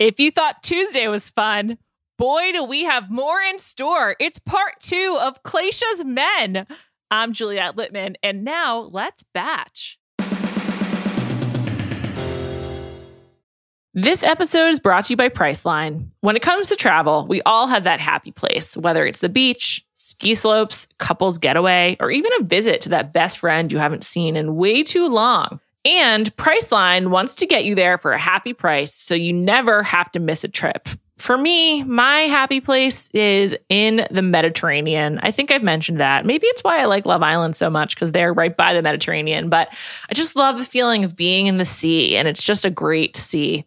If you thought Tuesday was fun, boy, do we have more in store. It's part two of Claysha's Men. I'm Juliet Litman, and now let's batch. This episode is brought to you by Priceline. When it comes to travel, we all have that happy place, whether it's the beach, ski slopes, couples getaway, or even a visit to that best friend you haven't seen in way too long. And Priceline wants to get you there for a happy price so you never have to miss a trip. For me, my happy place is in the Mediterranean. I think I've mentioned that. Maybe it's why I like Love Island so much because they're right by the Mediterranean, but I just love the feeling of being in the sea and it's just a great sea.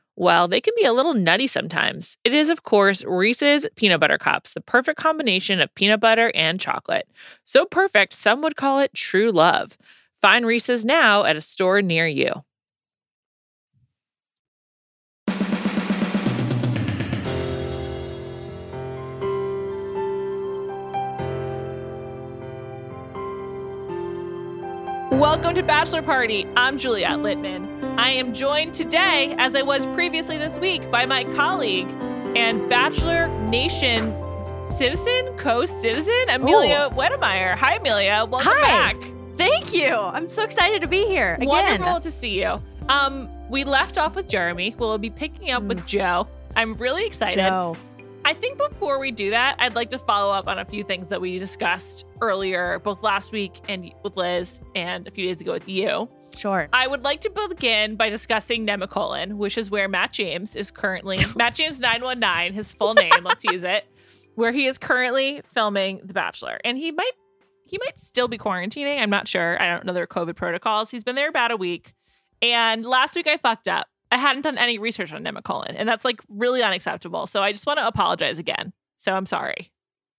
well, they can be a little nutty sometimes. It is, of course, Reese's Peanut Butter Cups, the perfect combination of peanut butter and chocolate. So perfect, some would call it true love. Find Reese's now at a store near you. Welcome to Bachelor Party. I'm Juliet Litman. I am joined today, as I was previously this week, by my colleague and Bachelor Nation citizen, co-citizen, Amelia Ooh. Wedemeyer. Hi, Amelia. Welcome Hi. back. Thank you. I'm so excited to be here again. Wonderful to see you. Um, we left off with Jeremy. We'll be picking up with Joe. I'm really excited. Joe. I think before we do that, I'd like to follow up on a few things that we discussed earlier, both last week and with Liz, and a few days ago with you. Sure. I would like to begin by discussing Nemacolin, which is where Matt James is currently. Matt James 919, his full name, let's use it, where he is currently filming The Bachelor. And he might he might still be quarantining. I'm not sure. I don't know their COVID protocols. He's been there about a week. And last week I fucked up. I hadn't done any research on Nemacolin, and that's like really unacceptable. So I just want to apologize again. So I'm sorry.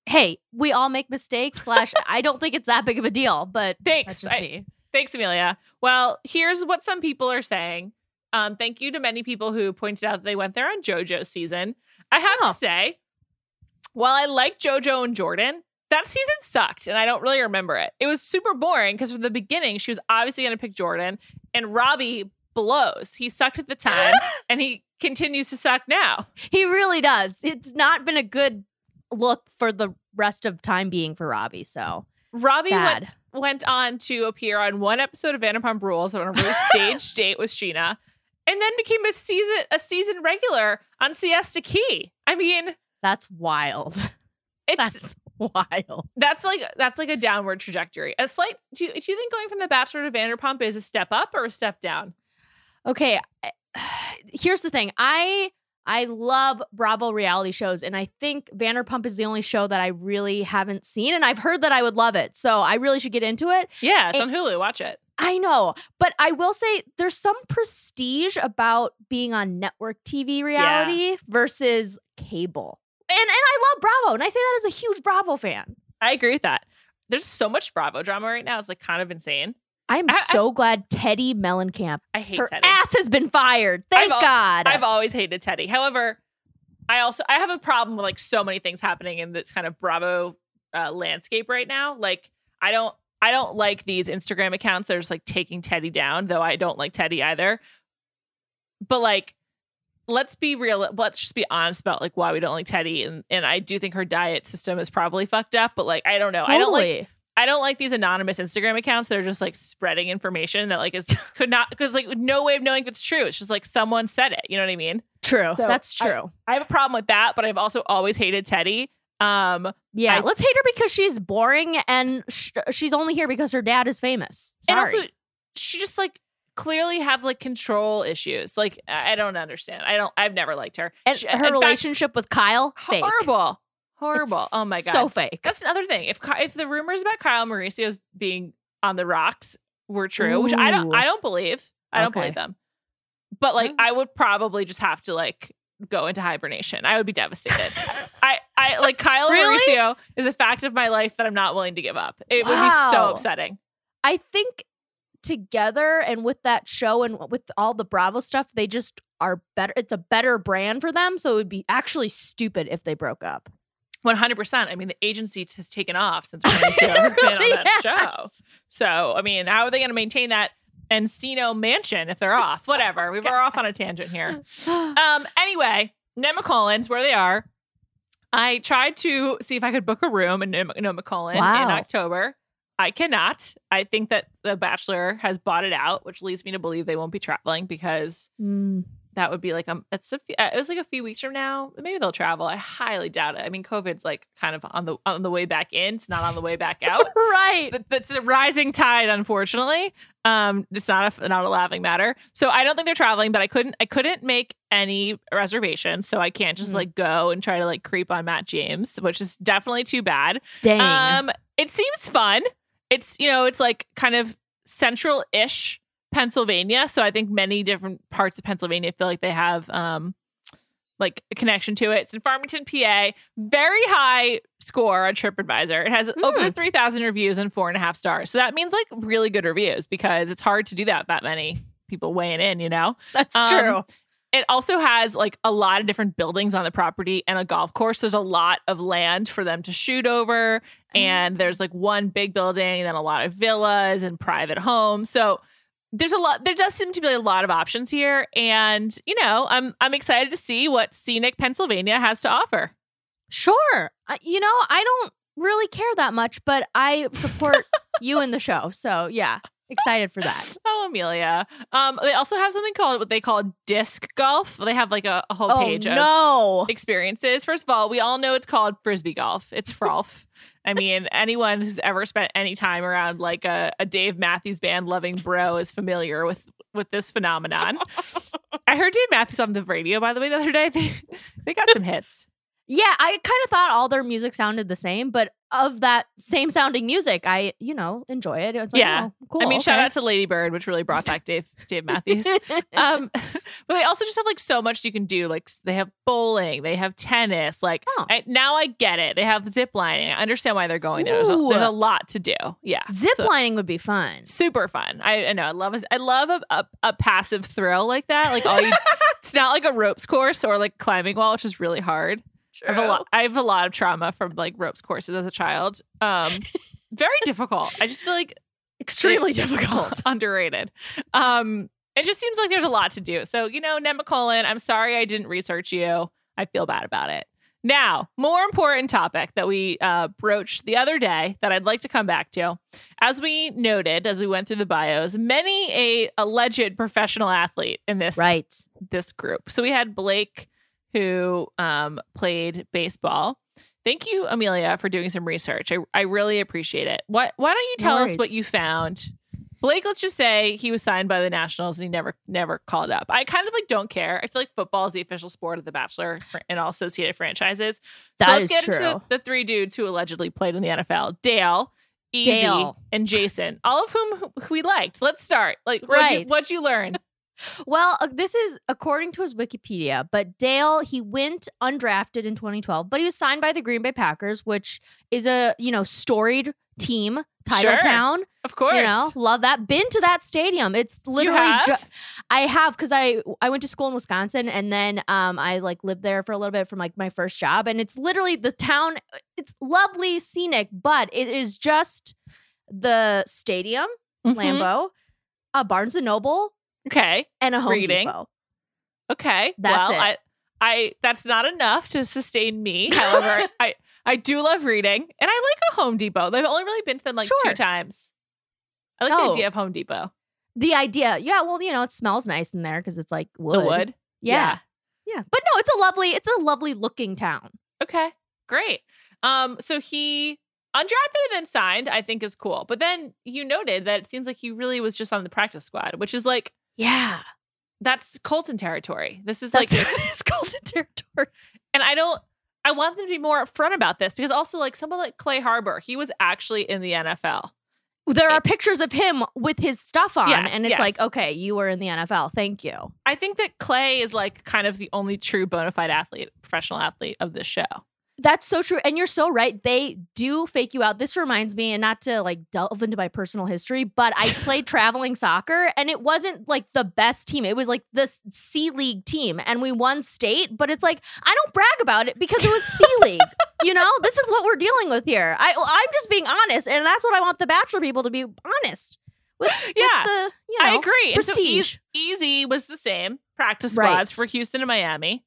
Hey, we all make mistakes. Slash, I don't think it's that big of a deal, but Thanks. that's just I- me. Thanks, Amelia. Well, here's what some people are saying. Um, thank you to many people who pointed out that they went there on JoJo season. I have Oh. to say, while I like JoJo and Jordan, that season sucked, and I don't really remember it. It was super boring because from the beginning, she was obviously going to pick Jordan, and Robbie blows. He sucked at the time, and he continues to suck now. He really does. It's not been a good look for the rest of time being for Robbie. So Robbie went, went on to appear on one episode of Vanderpump Rules on a really staged date with Scheana, and then became a season a season regular on Siesta Key. I mean, that's wild. it's That's wild. that's like that's like a downward trajectory. A slight. Do you, do you think going from The Bachelor to Vanderpump is a step up or a step down? Okay, eh, here's the thing. I I love Bravo reality shows, and I think Vanderpump is the only show that I really haven't seen, and I've heard that I would love it. So I really should get into it. Yeah, it's It- on Hulu. Watch it. I know, but I will say there's some prestige about being on network TV reality versus cable. And and I love Bravo, and I say that as a huge Bravo fan. I agree with that. There's so much Bravo drama right now. It's like kind of insane. I'm I- I- so glad Teddi Mellencamp, I hate her Teddi. ass has been fired. Thank I've al- God. I've always hated Teddi. However, I also I have a problem with like so many things happening in this kind of Bravo uh, landscape right now. Like I don't I don't like these Instagram accounts that are just like taking Teddi down, though I don't like Teddi either. But like let's be real let's just be honest about like why we don't like Teddi and and I do think her diet system is probably fucked up, but like I don't know. I don't like Totally. I don't like these anonymous Instagram accounts that are just like spreading information that like is could not because like no way of knowing if it's true. It's just like someone said it. You know what I mean? True. So, That's true. I have a problem with that, but I've also always hated Teddi. Um, yeah. I- let's hate her because she's boring and sh- she's only here because her dad is famous. Sorry. and also she just like clearly have like control issues. Like I I don't understand. I don't. I've never liked her. And She- her in fact, relationship with Kyle, fake. Horrible. It's oh my god, So fake. That's another thing. If if the rumors about Kyle Mauricio's being on the rocks were true, which I don't I don't believe. I don't believe them. But like Mm. I would probably just have to like go into hibernation. I would be devastated. I I like Kyle Really? Mauricio is a fact of my life that I'm not willing to give up. It would be so upsetting. I think together and with that show and with all the Bravo stuff, they just are better. It's a better brand for them. So it would be actually stupid if they broke up. 100%. I mean, the agency has taken off since Mauricio has been on that show. So, I mean, how are they going to maintain that Encino mansion if they're off? Whatever. We were off on a tangent here. Um. Anyway, Nemacolin's, where they are. I tried to see if I could book a room in Nema Nema Collins in October. I cannot. I think that The Bachelor has bought it out, which leads me to believe they won't be traveling because Mm. That would be like um it's a few, it was like a few weeks from now. Maybe they'll travel. I highly doubt it. I mean, COVID's like kind of on the on the way back in. It's not on the way back out. right. That's a rising tide, unfortunately. Um, it's not a not a laughing matter. So I don't think they're traveling, but I couldn't I couldn't make any reservations, so I can't just Mhm. like go and try to like creep on Matt James, which is definitely too bad. Dang. Um, it seems fun. It's you know, it's like kind of central-ish Pennsylvania. So I think many different parts of Pennsylvania feel like they have um like a connection to it. It's in Farmington, PA. Very high score on TripAdvisor. It has over Hmm. three thousand reviews and four and a half stars. So that means like really good reviews because it's hard to do that that many people weighing in. You know. That's um, true. It also has like a lot of different buildings on the property and a golf course. There's a lot of land for them to shoot over. And there's like one big building, and then a lot of villas and private homes. So there's a lot there does seem to be a lot of options here. And, you know, I'm I'm excited to see what scenic Pennsylvania has to offer. Sure. I, you know, I don't really care that much, but I support you in the show. So yeah, excited for that. Oh, Amelia. Um, they also have something called what they call disc golf. They have like a, a whole Oh page of no. experiences. First of all, we all know it's called frisbee golf. It's frolf. I mean, anyone who's ever spent any time around like a, a Dave Matthews Band loving bro is familiar with with this phenomenon. I heard Dave Matthews on the radio, by the way, the other day. They they got some hits. Yeah, I kind of thought all their music sounded the same, but of that same sounding music, I, you know, enjoy it. It's like, Yeah. oh, cool. I mean, shout out to Lady Bird, which really brought back Dave Dave Matthews. um, but they also just have like so much you can do. Like they have bowling, they have tennis. Like Oh. I, now I get it. They have zip lining. I understand why they're going there. There's a, there's a lot to do. Yeah, Zip So- lining would be fun. super fun. I, I know. I love. a- I love a, a, a passive thrill like that. Like all you. it's not like a ropes course or like climbing wall, which is really hard. I have a lot. I have a lot of trauma from like ropes courses as a child. Um, very difficult. I just feel like Extremely difficult. underrated. Um, it just seems like there's a lot to do. So you know, Nemacolin, I'm sorry I didn't research you. I feel bad about it. Now, more important topic that we uh, broached the other day that I'd like to come back to. As we noted, as we went through the bios, many a alleged professional athlete in this Right. this group. So we had Blake, who um, played baseball. Thank you, Amelia, for doing some research. I, I really appreciate it. What? Why don't you No tell us what you found? Blake, let's just say he was signed by the Nationals and he never never called up. I kind of like don't care. I feel like football is the official sport of the Bachelor and all associated franchises. so That let's is get into true. the, the three dudes who allegedly played in the NFL: Dale, Easy, Dale. and Jason. All of whom who- who we liked. Let's start. Like, what'd you, Right. what'd you learn? Well, uh, this is according to his Wikipedia, but Dale, he went undrafted in 2012, but he was signed by the Green Bay Packers, which is a, you know, storied team, title Sure. town. Of course, You know, love that. Been to that stadium. It's literally ju- I have because I I went to school in Wisconsin and then um I like lived there for a little bit from like my first job and it's literally the town. It's lovely, scenic, but it is just the stadium, Mhm. Lambeau, a Barnes and Noble, Okay. and a Home Reading. Depot. Okay. That's well, it. I, I that's not enough to sustain me. However, I I do love reading, and I like a Home Depot. I've only really been to them like two times. I like the Oh. idea of Home Depot. The idea, yeah, well, you know, it smells nice in there because it's like wood. The wood. yeah, Yeah, but no, it's a lovely, it's a lovely looking town. Okay, great. Um, so he undrafted and then signed, I think is cool. But then you noted that it seems like he really was just on the practice squad, which is like Yeah, that's Colton territory. This is that's like, his golden territory. and I don't. I want them to be more upfront about this because also like someone like Clay Harbor, he was actually in the NFL. There are pictures of him with his stuff on, Yes, and it's yes. like, okay, you were in the NFL. Thank you. I think that Clay is like kind of the only true bona fide athlete, professional athlete of this show. That's so true. And you're so right. They do fake you out. This reminds me, and not to like delve into my personal history, but I played traveling soccer and it wasn't like the best team. It was like the C League team and we won state, but it's like, I don't brag about it because it was C League. you know, this is what we're dealing with here. I, I'm just being honest. And that's what I want the Bachelor people to be honest with. with Yeah, the, you know, I agree. And so prestige. Easy was the same practice Right. squads for Houston and Miami.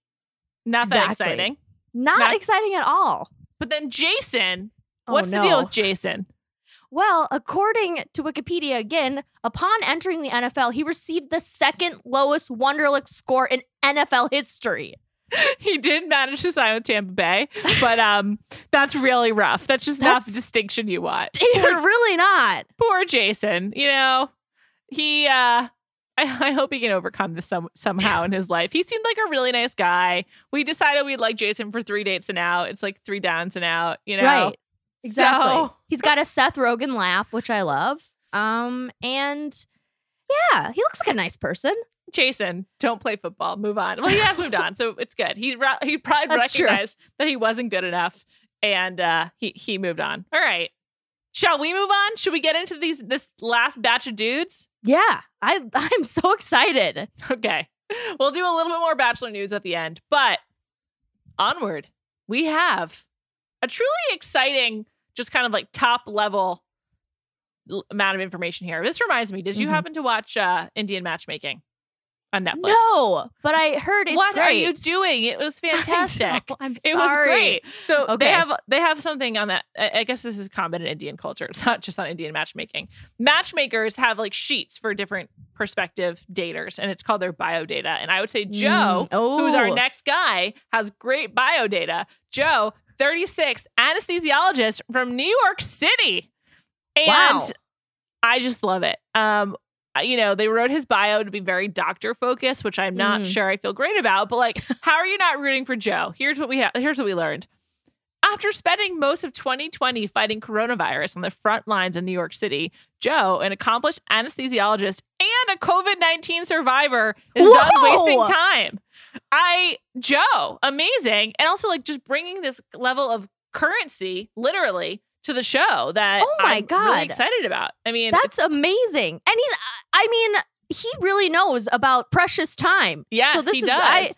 Not that Exactly. exciting. Not, Not- exciting at all. But then Jason, Oh, what's the deal with Jason? Well, according to Wikipedia again, upon entering the NFL, he received the second lowest Wonderlic score in NFL history. he did manage to sign with Tampa Bay, but um, that's really rough. That's just not the distinction you want. You're really not. Poor Jason. You know, he. uh I, I hope he can overcome this some, somehow in his life. He seemed like a really nice guy. We decided we'd like Jason for three dates and out. It's like three downs and out. You know, Right. Exactly. So- He's got a Seth Rogen laugh, which I love. Um, and yeah, he looks like a nice person. Jason, don't play football. Move on. Well, he has moved on, so it's good. He he probably That's true. recognized that he wasn't good enough, and uh, he he moved on. All right, shall we move on? Should we get into these this last batch of dudes? Yeah, I I'm so excited. Okay, we'll do a little bit more bachelor news at the end, but onward. We have a truly exciting, just kind of like top level amount of information here. This reminds me. Did you Mhm. happen to watch uh, Indian Matchmaking on Netflix? No, but I heard it's what great. are you doing? It was fantastic. I'm It sorry. was great. So Okay. they have they have something on that. I guess this is common in Indian culture. It's not just on Indian matchmaking. Matchmakers have like sheets for different perspective daters, and it's called their bio data. And I would say Joe, Mm, who's our oh. next guy, has great bio data. Joe, 36, anesthesiologist from New York City, and Wow. I just love it. Um, you know, they wrote his bio to be very doctor focused, which I'm not Mhm. sure I feel great about. But like, how are you not rooting for Joe? Here's what we have. Here's what we learned. After spending most of 2020 fighting coronavirus on the front lines in New York City, Joe, an accomplished anesthesiologist and a COVID 19 survivor, is done wasting time. I, Joe, amazing. And also, like, just bringing this level of currency, literally, to the show that Oh my I'm God. really excited about. I mean, That's amazing. And he's uh, I mean, he really knows about precious time. Yes, so this he is, does. I,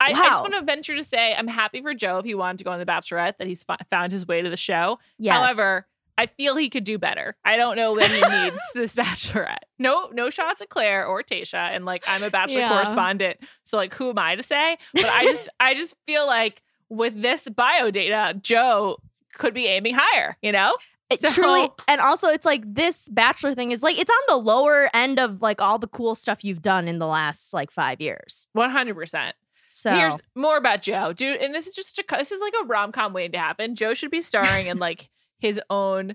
I, I just want to venture to say I'm happy for Joe if he wanted to go on The Bachelorette that he's found his way to the show. yes. However, I feel he could do better. I don't know that he needs this Bachelorette. No, no shots at Clare or Tayshia, and like I'm a Bachelor Yeah. correspondent, so like who am I to say? But I just, I just feel like with this bio data, Joe could be aiming higher. You know? So- truly and also it's like this bachelor thing is like it's on the lower end of like all the cool stuff you've done in the last like five years. 100. percent So Here's more about Joe, dude. And this is just such a, this is like a rom com waiting to happen. Joe should be starring in like his own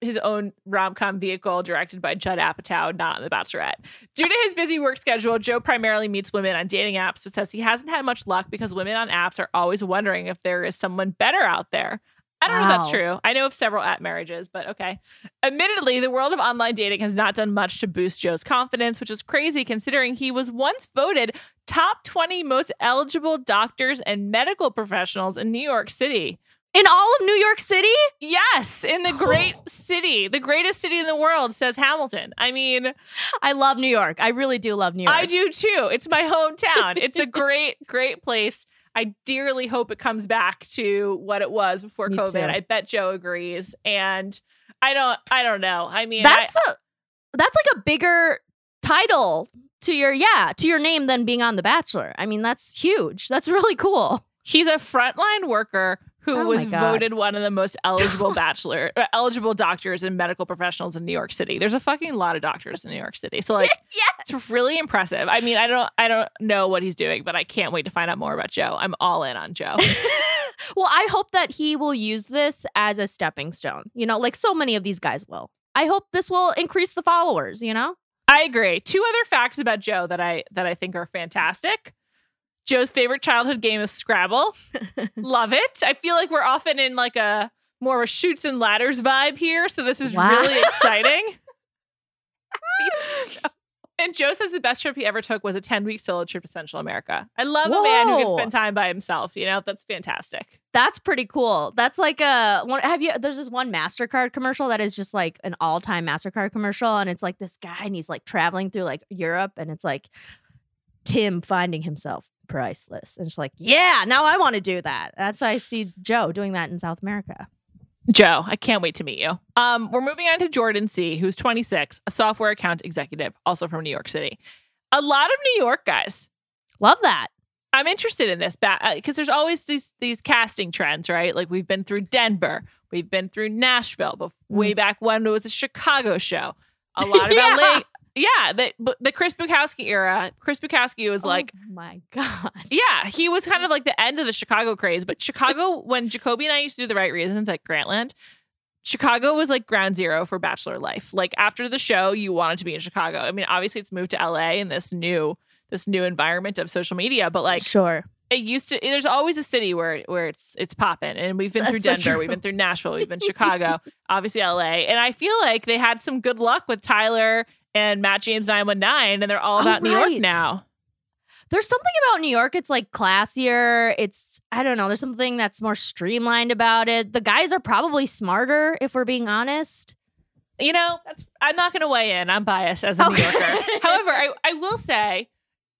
his own rom com vehicle directed by Judd Apatow, not in The Bachelorette. Due to his busy work schedule, Joe primarily meets women on dating apps, but says he hasn't had much luck because women on apps are always wondering if there is someone better out there. I don't know if that's true. I know of several at marriages, but okay. Admittedly, the world of online dating has not done much to boost Joe's confidence, which is crazy considering he was once voted top 20 most eligible doctors and medical professionals in New York City. in all of New York City, Yes, in the great city, the greatest city in the world, says Hamilton. I mean, I love New York. I really do love New York. I do too. It's my hometown. It's a great, great place. I dearly hope it comes back to what it was before Me COVID. too. I bet Joe agrees. And I don't I don't know. I mean, That's a that's like a bigger title to your yeah to your name than being on The Bachelor. I mean, that's huge. That's really cool. he's a frontline worker who Oh was voted one of the most eligible bachelor uh, eligible doctors and medical professionals in New York City. There's a fucking lot of doctors in New York City. So like yes. it's really impressive. I mean, I don't I don't know what he's doing, but I can't wait to find out more about Joe. I'm all in on Joe. well, I hope that he will use this as a stepping stone. You know, like so many of these guys will. I hope this will increase the followers, you know? I agree. Two other facts about Joe that I that I think are fantastic. Joe's favorite childhood game is Scrabble. Love it. I feel like we're often in like a more of a shoots and ladders vibe here, so this is Wow. really exciting. and Joe says the best trip he ever took was a 10 week solo trip to Central America. I love a man who can spend time by himself. You know, that's fantastic. That's pretty cool. That's like a one have you there's this one MasterCard commercial that is just like an all-time MasterCard commercial and it's like this guy and he's like traveling through like Europe and it's like Tim finding himself priceless. And it's like, yeah, now I want to do that. That's why I see Joe doing that in South America. Joe, I can't wait to meet you. Um, we're moving on to Jordan C., who's 26, a software account executive, also from New York City. A lot of New York guys. Love that. I'm interested in this because there's always these these casting trends, right? Like we've been through Denver, we've been through Nashville, but way back when it was a Chicago show. A lot of Yeah. LA, yeah. The the Chris Bukowski era. Chris Bukowski was oh like, oh my god. yeah, he was kind of like the end of the Chicago craze. But Chicago, when Jacoby and I used to do the right reasons at Grantland, Chicago was like ground zero for bachelor life. Like after the show, you wanted to be in Chicago. I mean, obviously it's moved to LA in this new this new environment of social media, but like sure. it used to there's always a city where where it's it's popping and we've been through That's so denver we've been through nashville we've been chicago obviously la and i feel like they had some good luck with tyler and matt james 919 and they're all Oh, about new york now There's something about New York. It's like classier. It's I don't know. There's something that's more streamlined about it. The guys are probably smarter, if we're being honest. you know that's i'm not going to weigh in i'm biased as a new yorker however I, I will say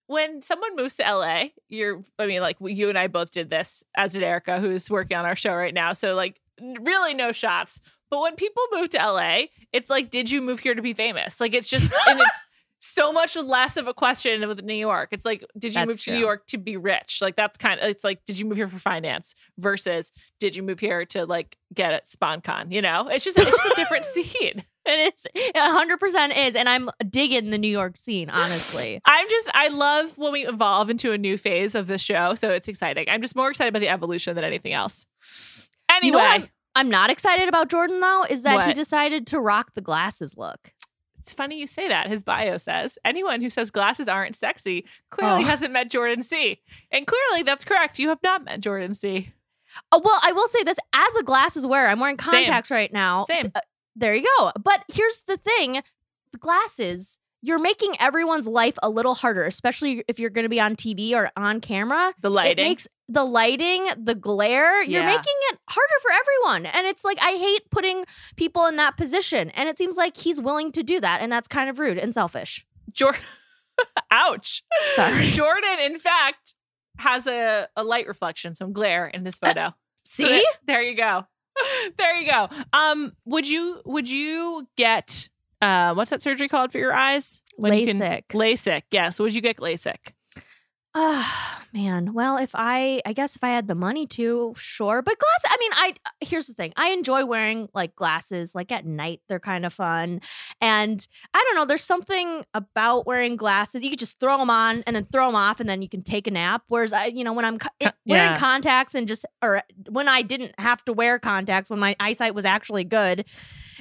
when someone moves to la you're i mean like you and i both did this as did erica who's working on our show right now so like really no shots but when people move to la it's like did you move here to be famous like it's just and it's so much less of a question with New York. It's like, did you That's move to New. York to be rich? Like that's kind of it's like, did you move here for finance versus did you move here to like get at spon con? You know, it's just it's just a different scene. And It is. It 100% is. And I'm digging the New York scene, honestly. I'm just I love when we evolve into a new phase of the show, so it's exciting. I'm just more excited about the evolution than anything else. Anyway, You know I'm, not excited about Jordan, though, is that he decided to rock the glasses look. it's funny you say that. His bio says anyone who says glasses aren't sexy clearly Oh. hasn't met Jordan C. And clearly that's correct. You have not met Jordan C. Oh, well, I will say this as a glasses wearer, I'm wearing Same. contacts right now. Same. Uh, there you go. But here's the thing the glasses, you're making everyone's life a little harder, especially if you're going to be on TV or on camera. The lighting. It makes the lighting, the glare, you're Yeah. making it harder for everyone. And it's like, I hate putting people in that position. And it seems like he's willing to do that. And that's kind of rude and selfish. Jordan. Ouch. Sorry. Jordan, in fact, has a, a light reflection, some glare in this photo. So See? there you go. There you go. Um, would you would you get uh what's that surgery called for your eyes? you can- LASIK. LASIK. Yeah. So would you get LASIK? Ah, man. Well, if I, I guess if I had the money to, sure. But glasses, I mean, I, here's the thing. I enjoy wearing like glasses, like at night, they're kind of fun. And I don't know, there's something about wearing glasses. You could just throw them on and then throw them off and then you can take a nap. Whereas I, you know, when I'm Co- wearing contacts and just, or when I didn't have to wear contacts, when my eyesight was actually good,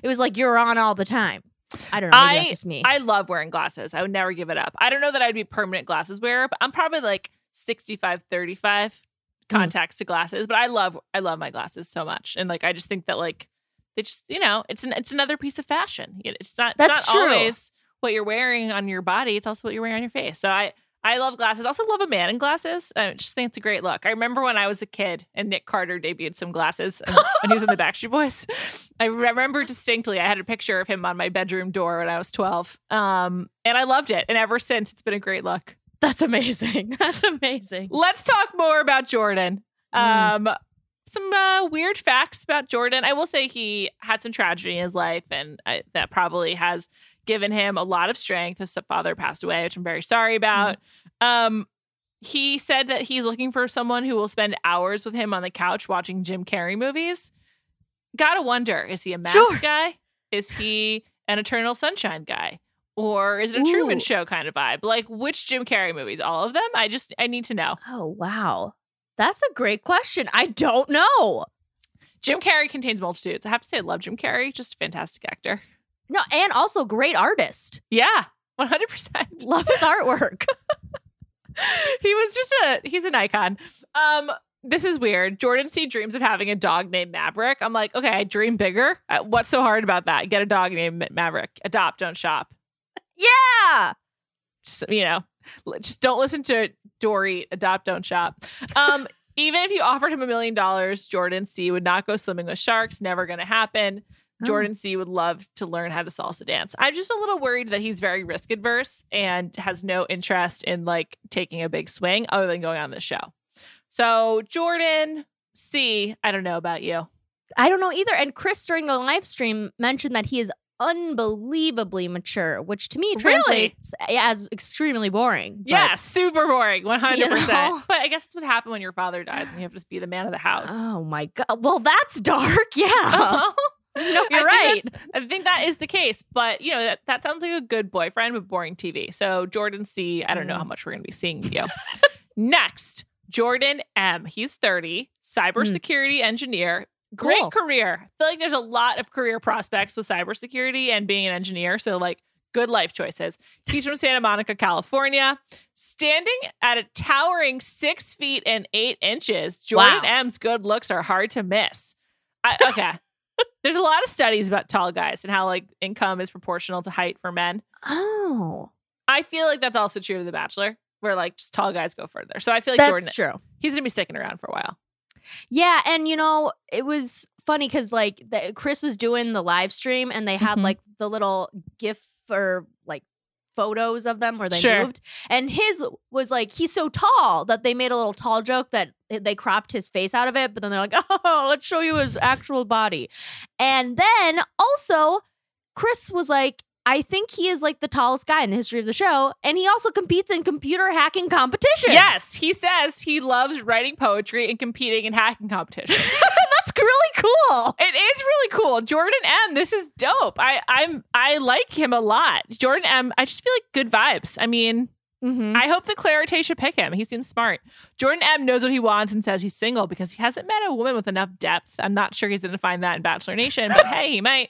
it was like you're on all the time. I don't know. That's just me. I love wearing glasses. I would never give it up. I don't know that I'd be permanent glasses wearer, but I'm probably like 65 35 Hmm. contacts to glasses, but I love I love my glasses so much. And like I just think that like they just, you know, it's an it's another piece of fashion. It's not That's it's not true. always what you're wearing on your body, it's also what you're wearing on your face. So I I love glasses. I also love a man in glasses. I just think it's a great look. I remember when I was a kid and Nick Carter debuted some glasses and- when he was in the Backstreet Boys. I remember distinctly. I had a picture of him on my bedroom door when I was 12. Um, and I loved it. And ever since, it's been a great look. that's amazing. That's amazing. Let's talk more about Jordan. Um, some uh, weird facts about Jordan. I will say he had some tragedy in his life, and I, that probably has given him a lot of strength. His father passed away, which I'm very sorry about. Um, he said that he's looking for someone who will spend hours with him on the couch watching Jim Carrey movies. Gotta wonder, is he a mask Sure. guy? Is he an Eternal Sunshine guy? Or is it a Truman Show kind of vibe? Like which Jim Carrey movies? All of them? I just I need to know. Oh, wow. That's a great question. I don't know. Jim Carrey contains multitudes. I have to say, I love Jim Carrey. Just a fantastic actor. No, and also great artist. Yeah, one hundred percent. Love his artwork. He was just a he's an icon. Um, this is weird. Jordan C dreams of having a dog named Maverick. I'm like, okay, I dream bigger. Uh, What's so hard about that? Get a dog named Maverick. Adopt, don't shop. yeah. Just, you know, just don't listen to Dory. Adopt, don't shop. Um, even if you offered him a million dollars, Jordan C would not go swimming with sharks. Never going to happen. Oh. Jordan C would love to learn how to salsa dance. I'm just a little worried that he's very risk adverse and has no interest in like taking a big swing other than going on the show. So Jordan C, I don't know about you. I don't know either. And Chris during the live stream mentioned that he is unbelievably mature, which to me Really? translates as extremely boring. But- Yeah, super boring, 100%. You know? But I guess it's what happened when your father dies and you have to be the man of the house. Oh my god. Well, that's dark. Yeah. no, you're I right. think I think that is the case. But, you know, that, that sounds like a good boyfriend with boring TV. So, Jordan C., I don't know Mm. how much we're going to be seeing you. Next, Jordan M. He's 30, cybersecurity engineer. Great Mm. Cool. career. I feel like there's a lot of career prospects with cybersecurity and being an engineer. So, like, good life choices. He's from Santa Monica, California. Standing at a towering six feet and eight inches, Jordan Wow. M's good looks are hard to miss. I, okay. There's a lot of studies about tall guys and how like income is proportional to height for men. Oh. I feel like that's also true of The Bachelor, where like just tall guys go further. So I feel like Jordan, That's true. he's gonna be sticking around for a while. Yeah, and you know, it was funny because like the, Chris was doing the live stream and they had Mhm. like the little GIF or like photos of them where they Sure. moved. And his was like he's so tall that they made a little tall joke that they cropped his face out of it, but then they're like, oh, let's show you his actual body. And then also, Chris was like, I think he is like the tallest guy in the history of the show, and he also competes in computer hacking competitions. Yes, he says he loves writing poetry and competing in hacking competitions. that's really cool. It is really cool. Jordan M, this is dope. I I'm I like him a lot. Jordan M, I just feel like good vibes. I mean, Mm-hmm. I hope the Clarity should pick him. He seems smart. Jordan M knows what he wants and says he's single because he hasn't met a woman with enough depth. I'm not sure he's going to find that in Bachelor Nation, but hey, he might.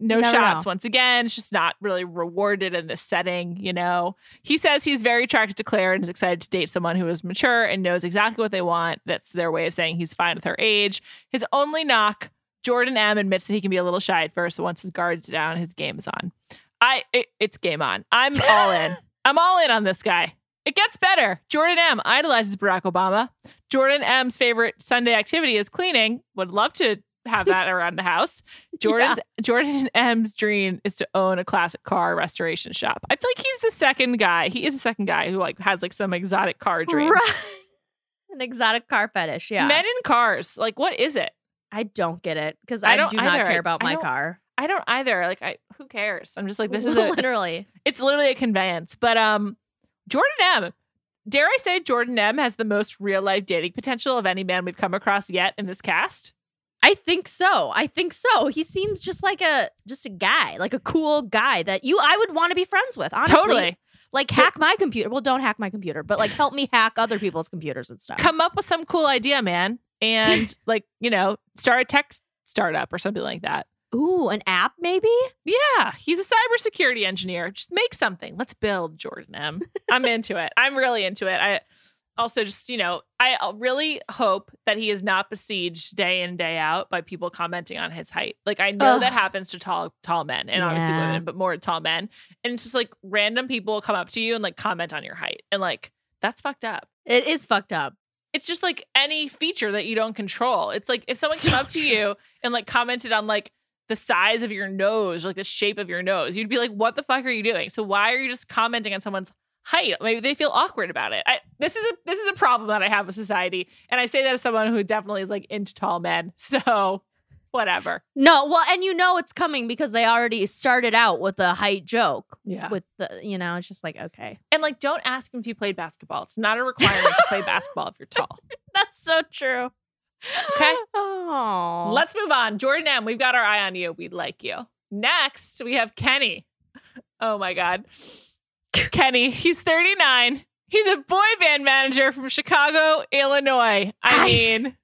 No shots know. once again. It's just not really rewarded in this setting, you know. He says he's very attracted to Clare and is excited to date someone who is mature and knows exactly what they want. That's their way of saying he's fine with her age. His only knock, Jordan M admits that he can be a little shy at first, but once his guard's down, his game is on. I it, it's game on. I'm all in. I'm all in on this guy. It gets better. Jordan M idolizes Barack Obama. Jordan M's favorite Sunday activity is cleaning. Would love to have that around the house. Jordan's Jordan M's dream is to own a classic car restoration shop. I feel like he's the second guy. He is the second guy who like has like some exotic car dream. Right. An exotic car fetish. Yeah. Men in cars. Like what is it? I don't get it because I I, don't do not care about my car. I don't either. Like I who cares? I'm just like this is a, literally. it's literally a conveyance. But um, Jordan M. Dare I say Jordan M. has the most real life dating potential of any man we've come across yet in this cast? I think so. I think so. He seems just like a just a guy, like a cool guy that you I would want to be friends with. Honestly, Totally. like hack my computer. Well, don't hack my computer, but like help me hack other people's computers and stuff. Come up with some cool idea, man, and like you know, start a tech startup or something like that. Ooh, an app maybe? Yeah, he's a cybersecurity engineer. Just make something. Let's build Jordan M. I'm into it. I'm really into it. I also just, you know, I uh, really hope that he is not besieged day in day out by people commenting on his height. Like I know Ugh. that happens to tall tall men and obviously women, but more tall men. And it's just like random people come up to you and like comment on your height. And like that's fucked up. It is fucked up. It's just like any feature that you don't control. It's like if someone So came up to you and like commented on like the size of your nose, like the shape of your nose, you'd be like, "What the fuck are you doing?" So why are you just commenting on someone's height? Maybe they feel awkward about it. I, this is a this is a problem that I have with society, and I say that as someone who definitely is like into tall men. So Whatever. No, well, and you know it's coming because they already started out with a height joke. Yeah. With the, you know, it's just like okay, And like, don't ask him if you played basketball. It's not a requirement to play basketball if you're tall. that's so true. Okay. Oh, Let's move on. Jordan M, we've got our eye on you. We'd like you. Next, we have Kenny. Oh my God. Kenny, he's 39. He's a boy band manager from Chicago, Illinois. I mean,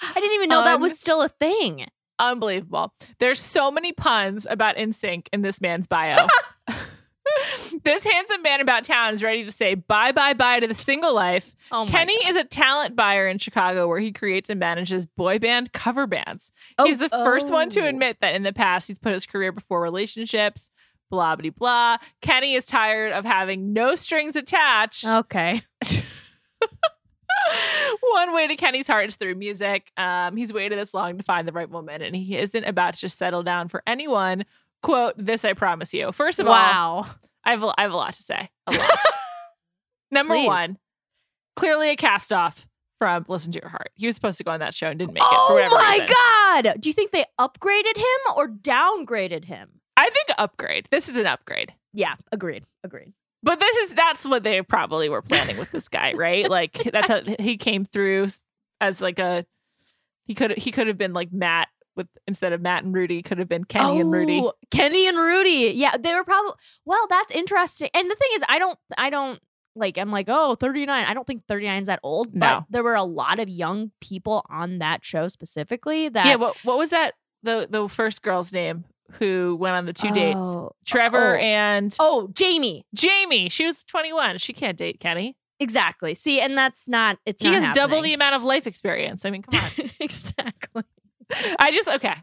I didn't even know that was still a thing. unbelievable. There's so many puns about NSYNC in this man's bio. this handsome man about town is ready to say bye bye bye to the single life. Oh Kenny God. is a talent buyer in Chicago where he creates and manages boy band cover bands. Oh, he's the first one to oh. admit that in the past he's put his career before relationships. Blah blah blah. Kenny is tired of having no strings attached. Okay. One way to Kenny's heart is through music. Um, he's waited this long to find the right woman, and he isn't about to just settle down for anyone. Quote, this I promise you. First of all, Wow. I have, a, I have a lot to say. A lot. Number Please. one, clearly a cast off from Listen to Your Heart. He was supposed to go on that show and didn't make it Oh my reason. god! Do you think they upgraded him or downgraded him? I think upgrade. This is an upgrade. Yeah, agreed. Agreed. But this is that's what they probably were planning with this guy, right? Like that's how he came through as like a he could he could have been like Matt with instead of Matt and Rudy could have been Kenny and Rudy. Oh, Kenny and Rudy. Yeah, they were probably well, that's interesting. And the thing is, I don't I don't like I'm like, oh, 39. I don't think 39 is that old. But No. there were a lot of young people on that show specifically that Yeah, what what was that the the first girl's name who went on the two dates? Oh, Trevor oh. and Oh, Jamie. Jamie. She was 21. She can't date Kenny. Exactly. See, and that's not it's He not has double the amount of life experience. I mean, come on. exactly. I just okay.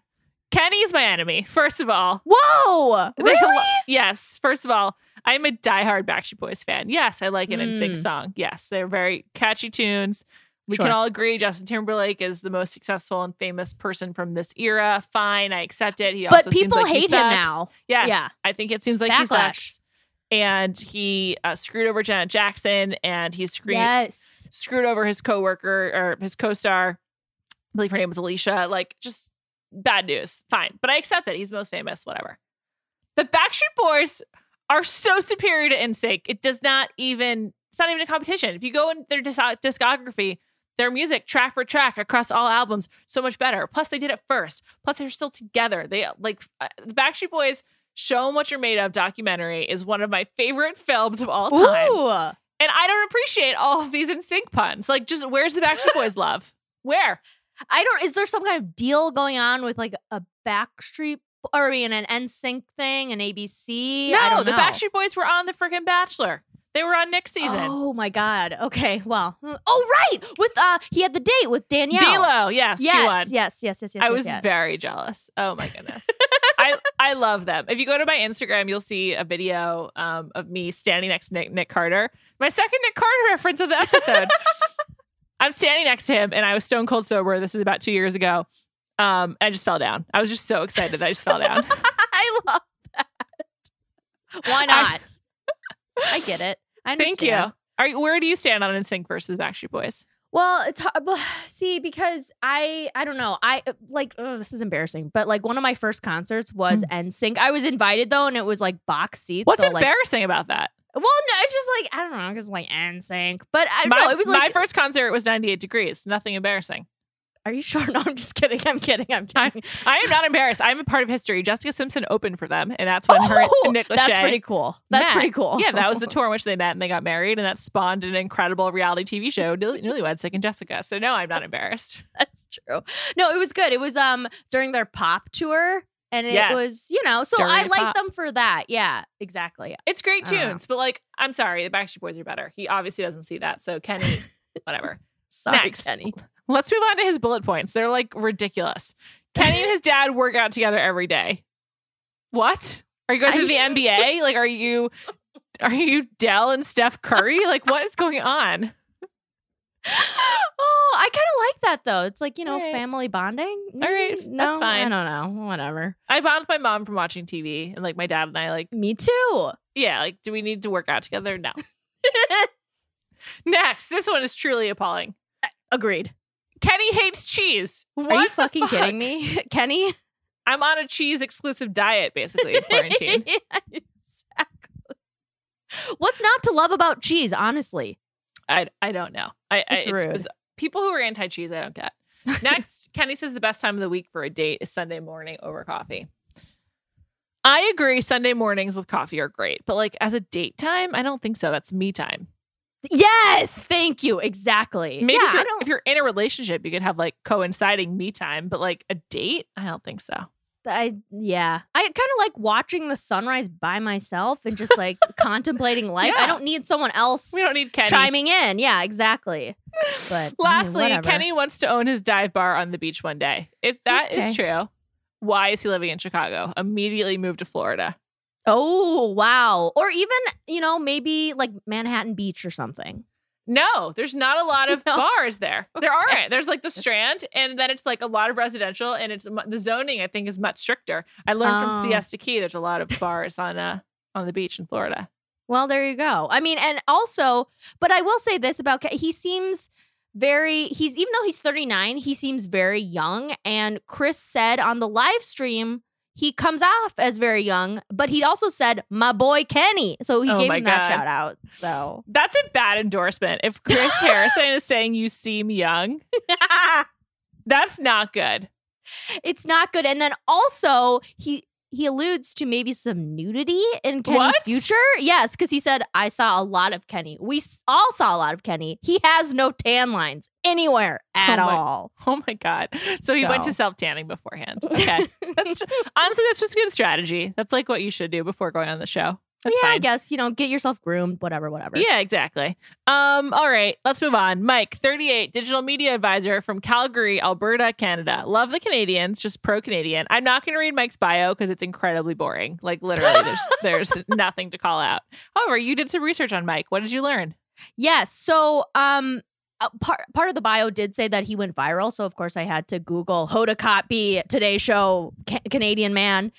Kenny's my enemy. First of all, Whoa. There's really? lo- yes. First of all, I'm a diehard Backstreet Boys fan. Yes, I like an NSYNC Mm. song. Yes, they're very catchy tunes. We Sure. can all agree Justin Timberlake is the most successful and famous person from this era. Fine, I accept it. He also but people like he hate him now. Yes, Yeah. I think it seems like he Backlash. sucks. And he uh, screwed over Janet Jackson, and he screwed Yes. screwed over his coworker or his co-star. I believe her name was Alicia. Like, just bad news. Fine, but I accept that he's most famous. Whatever. The Backstreet Boys are so superior to NSYNC. It does not even. It's not even a competition. If you go in their dis- discography, their music track for track across all albums, so much better. Plus, they did it first. Plus, they're still together. They like uh, the Backstreet Boys. Show 'em what you're made of. Documentary is one of my favorite films of all time. Ooh. And I don't appreciate all of these in sync puns. Like, just where's the Backstreet Boys love? Where? I don't. Is there some kind of deal going on with like a Backstreet or I mean an NSYNC thing, an ABC? I No, the. Backstreet Boys were on the freaking Bachelor. They were on Nick's season. Oh my god. Okay. Well. mm, Oh right. With uh, he had the date with Danielle. D'Lo, yes, she Yes. won. Yes. Yes. Yes. Yes. I yes, was yes. very jealous. Oh my goodness. I I love them. If you go to my Instagram, you'll see a video um, of me standing next to Nick, Nick Carter. My second Nick Carter reference of the episode. I'm standing next to him, and I was stone cold sober. This is about two years ago. Um, I just fell down. I was just so excited that I just fell down. I love that. Why not? I, get it. I Thank you. Are you, where do you stand on NSYNC versus Backstreet Boys? Well, it's See, because I I don't know. I like ugh, this is embarrassing, but like one of my first concerts was hmm. NSYNC. I was invited though, and it was like box seats. What's so like, embarrassing about that? well, no, it's just like I don't know, because like NSYNC. But I My, know. It was my first concert was 98 degrees. Nothing embarrassing. Are you sure? No, I'm just kidding. I'm kidding. I'm kidding. I am not embarrassed. I'm a part of history. Jessica Simpson opened for them, and that's when her Oh, and Nick Lachey. that's pretty cool. That's met. pretty cool. Yeah, that was the tour in which they met and they got married, and that spawned an incredible reality TV show, Newlyweds, Nick and Jessica. So no, I'm not embarrassed. That's true. No, it was good. It was um during their pop tour. And it Yes. was, you know, so During I like pop. them for that. Yeah, exactly. It's great I don't know. tunes, but like, I'm sorry, the Backstreet Boys are better. He obviously doesn't see that. So Kenny, whatever. Sorry, Next. Kenny. Let's move on to his bullet points. They're like ridiculous. Kenny and his dad work out together every day. What? Are you going to the NBA? Like, are you are you Dell and Steph Curry? Like, what is going on? oh, I kind of like that though. It's like you know, right. family bonding. All right, Mm, that's fine. I don't know. Whatever. I bond with my mom from watching TV, and like my dad and I, like, Me too. yeah, like, do we need to work out together? No. Next, this one is truly appalling. Agreed. Kenny hates cheese. Are you fucking fuck? kidding me, Kenny? I'm on a cheese exclusive diet basically in quarantine. Yeah, exactly. What's not to love about cheese? Honestly, I I don't know. I, I It's rude. biz- people who are anti cheese, I don't get. Next, Kenny says the best time of the week for a date is Sunday morning over coffee. I agree. Sunday mornings with coffee are great, but like as a date time, I don't think so. That's me time. Yes, thank you. Exactly. Maybe yeah, if, you're, if you're in a relationship, you could have like coinciding me time, but like a date, I don't think so. I yeah. I kind of like watching the sunrise by myself and just like contemplating life. Yeah. I don't need someone else We don't need Kenny. chiming in. Yeah, exactly. But I mean, Lastly. Kenny wants to own his dive bar on the beach one day. If that is Okay. true, why is he living in Chicago? Immediately move to Florida. Oh wow. Or even you know maybe like Manhattan Beach or something. No, there's not a lot of No. bars there. There aren't. There's like the Strand, and then it's like a lot of residential, and it's the zoning. I think is much stricter. I learned Oh. from Siesta Key. There's a lot of bars on uh on the beach in Florida. Well, there you go. I mean, and also, but I will say this about he seems very he's even though he's 39, he seems very young and Chris said on the live stream he comes off as very young, but he also said my boy Kenny. So he Oh gave him that shout out. So That's a bad endorsement. If Chris Harrison is saying you seem young, that's not good. it's not good. And then also he he alludes to maybe some nudity in Kenny's What? future. Yes, because he said, I saw a lot of Kenny. We all saw a lot of Kenny. He has no tan lines anywhere oh at Oh my- all. Oh my god! So he went to self tanning beforehand. Okay, that's honestly that's just a good strategy. That's like what you should do before going on the show. That's yeah, I guess, you know, get yourself groomed, whatever, whatever. Yeah, exactly. Um, all right, let's move on. Mike, 38, digital media advisor from Calgary, Alberta, Canada. Love the Canadians, just pro Canadian. I'm not going to read Mike's bio because it's incredibly boring. Like literally, there's there's nothing to call out. However, you did some research on Mike. What did you learn? Yes. So, um, part part of the bio did say that he went viral. So, of course, I had to Google Hoda Kotb Today Show ca- Canadian man,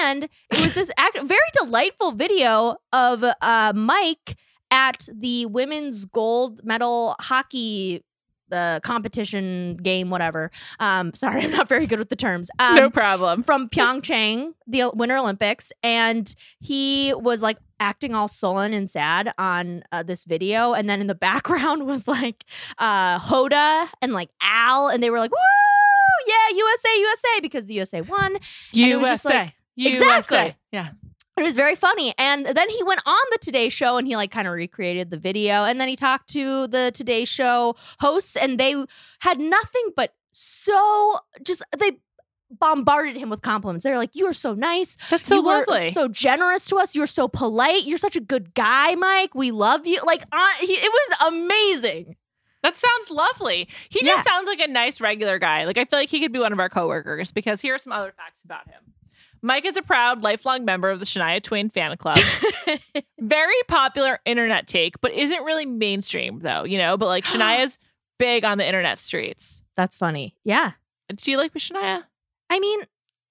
and it was this act- very delightful video of uh, Mike at the women's gold medal hockey. uh, competition game, whatever. Um, sorry, I'm not very good with the terms. Um, no problem. from Pyeongchang, the Winter Olympics, and he was like acting all sullen and sad on uh, this video, and then in the background was like uh, Hoda and like Al, and they were like, "Woo, yeah, USA, USA," because the USA won. it was just USA. like- USA. Exactly. Yeah. It was very funny. And then he went on the Today Show and he like kind of recreated the video. And then he talked to the Today Show hosts and they had nothing but so just they bombarded him with compliments. They were like, You are so nice. That's so you lovely. so generous to us. You're so polite. You're such a good guy, Mike. We love you. Like, on, he, it was amazing. That sounds lovely. He Yeah. just sounds like a nice regular guy. Like I feel like he could be one of our coworkers because here are some other facts about him. Mike is a proud lifelong member of the Shania Twain fan club. Very popular internet take, but isn't really mainstream though, you know, but like Shania's big on the internet streets. That's funny. Yeah. Do you like Shania? I mean,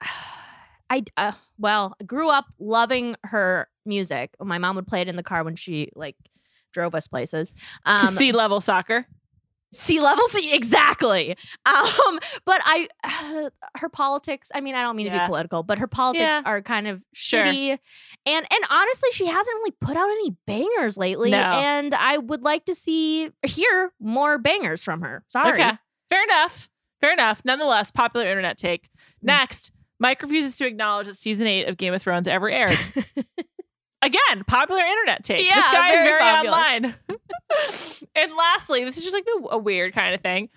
I uh, well, I grew up loving her music. My mom would play it in the car when she like drove us places. Um, sea level soccer. sea level, sea exactly. Um, but I, her politics. I mean, I don't mean to be political, but her politics Yeah. are kind of Sure. shitty. And and honestly, she hasn't really put out any bangers lately. No. And I would like to see hear more bangers from her. Sorry. Okay. Fair enough. Fair enough. Nonetheless, popular internet take. Hmm. Next, Mike refuses to acknowledge that season eight of Game of Thrones ever aired. Again, popular internet take. this Yeah, guy is very very popular. online. and lastly, this is just like the, a weird kind of thing.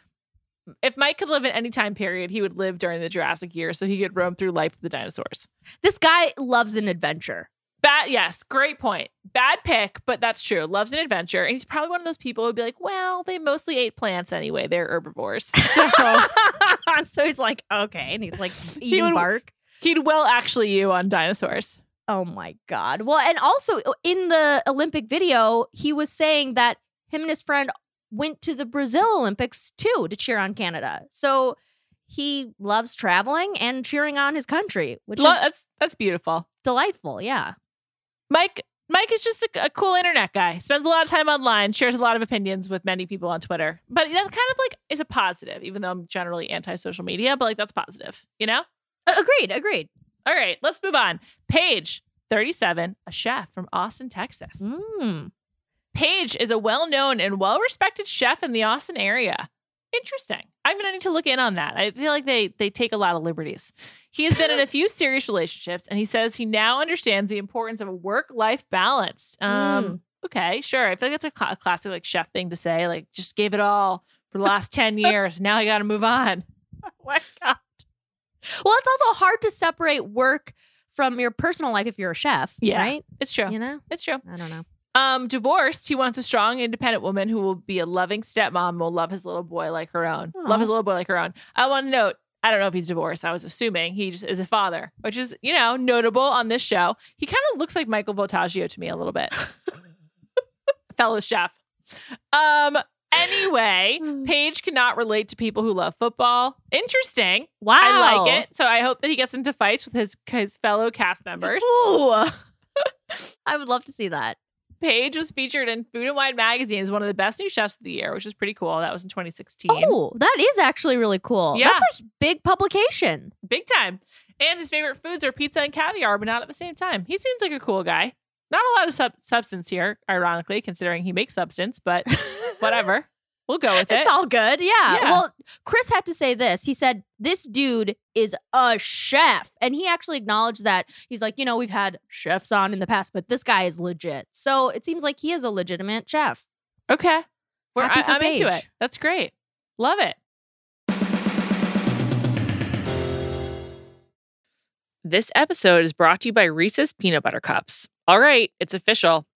If Mike could live in any time period, he would live during the Jurassic years so he could roam through life with the dinosaurs. This guy loves an adventure. Bad, yes, great point. Bad pick, but that's true. Loves an adventure. And he's probably one of those people who'd be like, well, they mostly ate plants anyway. They're herbivores. So so he's like, okay, and he's like eating would- bark. he'd well actually you on dinosaurs. Oh my god. Well, and also uh, in the Olympic video, he was saying that him and his friend went to the Brazil Olympics too to cheer on Canada. So he loves traveling and cheering on his country, which Lo- is that's that's beautiful. delightful. Yeah. Mike Mike is just a, a cool internet guy. Spends a lot of time online, shares a lot of opinions with many people on Twitter. But that kind of like is a positive, even though I'm generally anti social media, but like that's positive, you know? Agreed. Agreed. All right, let's move on. Paige, 37, a chef from Austin, Texas. Mm. Paige is a well known and well respected chef in the Austin area. Interesting. I'm gonna need to look in on that. I feel like they they take a lot of liberties. He has been in a few serious relationships, and he says he now understands the importance of a work life balance. Um, Mm. okay, sure. I feel like that's a, cla- classic like chef thing to say. Like, just gave it all for the last ten years. Now I got to move on. Oh my god. Well, it's also hard to separate work from your personal life if you're a chef. Yeah. Right. It's true. You know. It's true. I don't know. Um, divorced, he wants a strong, independent woman who will be a loving stepmom and will love his little boy like her own. Love his little boy like her own. I want to note, I don't know if he's divorced. I was assuming he just is a father, which is, you know, notable on this show. He kind of looks like Michael Voltaggio to me a little bit. Fellow chef. Um, anyway, Paige cannot relate to people who love football. Interesting. Wow. I like it. So I hope that he gets into fights with his his fellow cast members. Ooh. I would love to see that. Paige was featured in Food and Wine magazine as one of the best new chefs of the year, which is pretty cool. That was in 2016. Oh, that is actually really cool. Yeah. That's a big publication. Big time. And his favorite foods are pizza and caviar, but not at the same time. He seems like a cool guy. Not a lot of sub- substance here, ironically, considering he makes substance, but whatever. We'll go with it. It's all good. Yeah. Yeah. Well, Chris had to say this. He said, This dude is a chef. And he actually acknowledged that. He's like, You know, we've had chefs on in the past, but this guy is legit. So it seems like he is a legitimate chef. okay. We're, Happy I, for I'm into Paige. it. That's great. Love it. This episode is brought to you by Reese's Peanut Butter Cups. All right, it's official.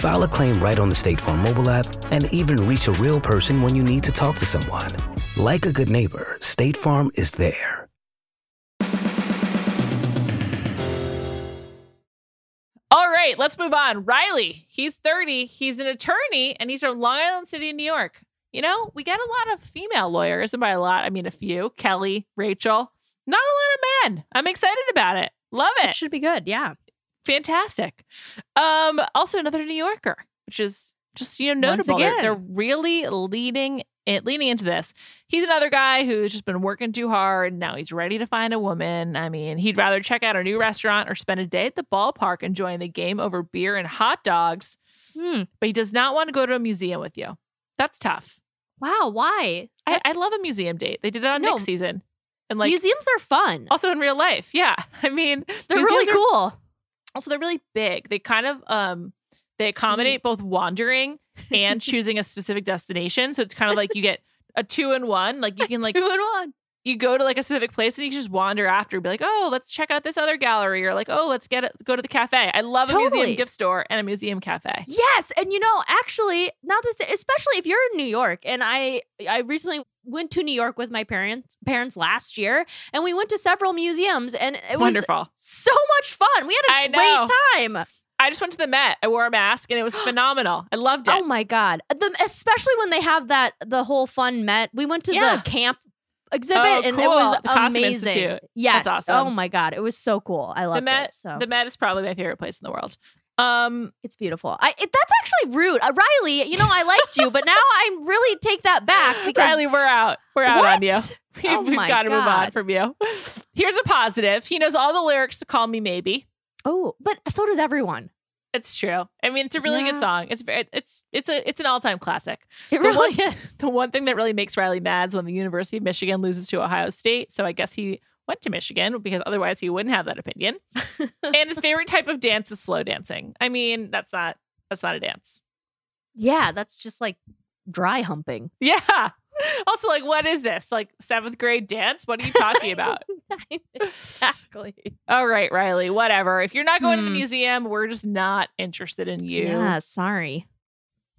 File a claim right on the State Farm mobile app and even reach a real person when you need to talk to someone. Like a good neighbor, State Farm is there. All right, let's move on. Riley, he's 30. He's an attorney and he's from Long Island City, New York. You know, we get a lot of female lawyers, and by a lot, I mean a few Kelly, Rachel, not a lot of men. I'm excited about it. Love It it. should be good. Yeah. Fantastic. Um, also another New Yorker, which is just you know notable. They're, they're really leading it, leaning into this. He's another guy who's just been working too hard. Now he's ready to find a woman. I mean, he'd rather check out a new restaurant or spend a day at the ballpark enjoying the game over beer and hot dogs. Hmm. But he does not want to go to a museum with you. That's tough. Wow. Why? I, I love a museum date. They did that on No. next season, and like museums are fun. also in real life. Yeah, I mean, They're really are cool. Also they're really big. They kind of um they accommodate both wandering and choosing a specific destination. So it's kind of like you get a two in one. Like you can like Two in one. you go to like a specific place and you just wander after and be like oh let's check out this other gallery or like oh let's get it go to the cafe. I love a museum gift store and a museum cafe. Yes, and you know, actually, now that especially if you're in New York, and I I recently went to New York with my parents parents last year, and we went to several museums, and it was wonderful so much fun. We had a I know. great time. i just went to the met i wore a mask and it was phenomenal i loved it Oh my god, the, especially when they have that the whole fun met. We went to Yeah. the camp exhibit, Oh, and it was The amazing. Institute. Yes. Oh awesome. Oh my god, it was so cool. I Met, it. So the Met is probably my favorite place in the world. Um, it's beautiful. I it, that's actually rude, uh, Riley. You know I liked you, but now I really take that back because Riley, we're out. We're out on you. What? We've, Oh my got to move on from you. Here's a positive. He knows all the lyrics to "Call Me Maybe." Oh, but so does everyone. It's true. I mean, it's a really good song. It's very, it's it's a it's an all time classic. It The really one- is. The one thing that really makes Riley mad is when the University of Michigan loses to Ohio State. So I guess he went to Michigan because otherwise he wouldn't have that opinion. and his favorite type of dance is slow dancing. I mean, that's not that's not a dance. Yeah, that's just like dry humping. Yeah. Also, like, what is this? Like seventh grade dance? What are you talking about? exactly. All right, Riley, whatever. If you're not going to the Hmm. museum, we're just not interested in you. Yeah, sorry.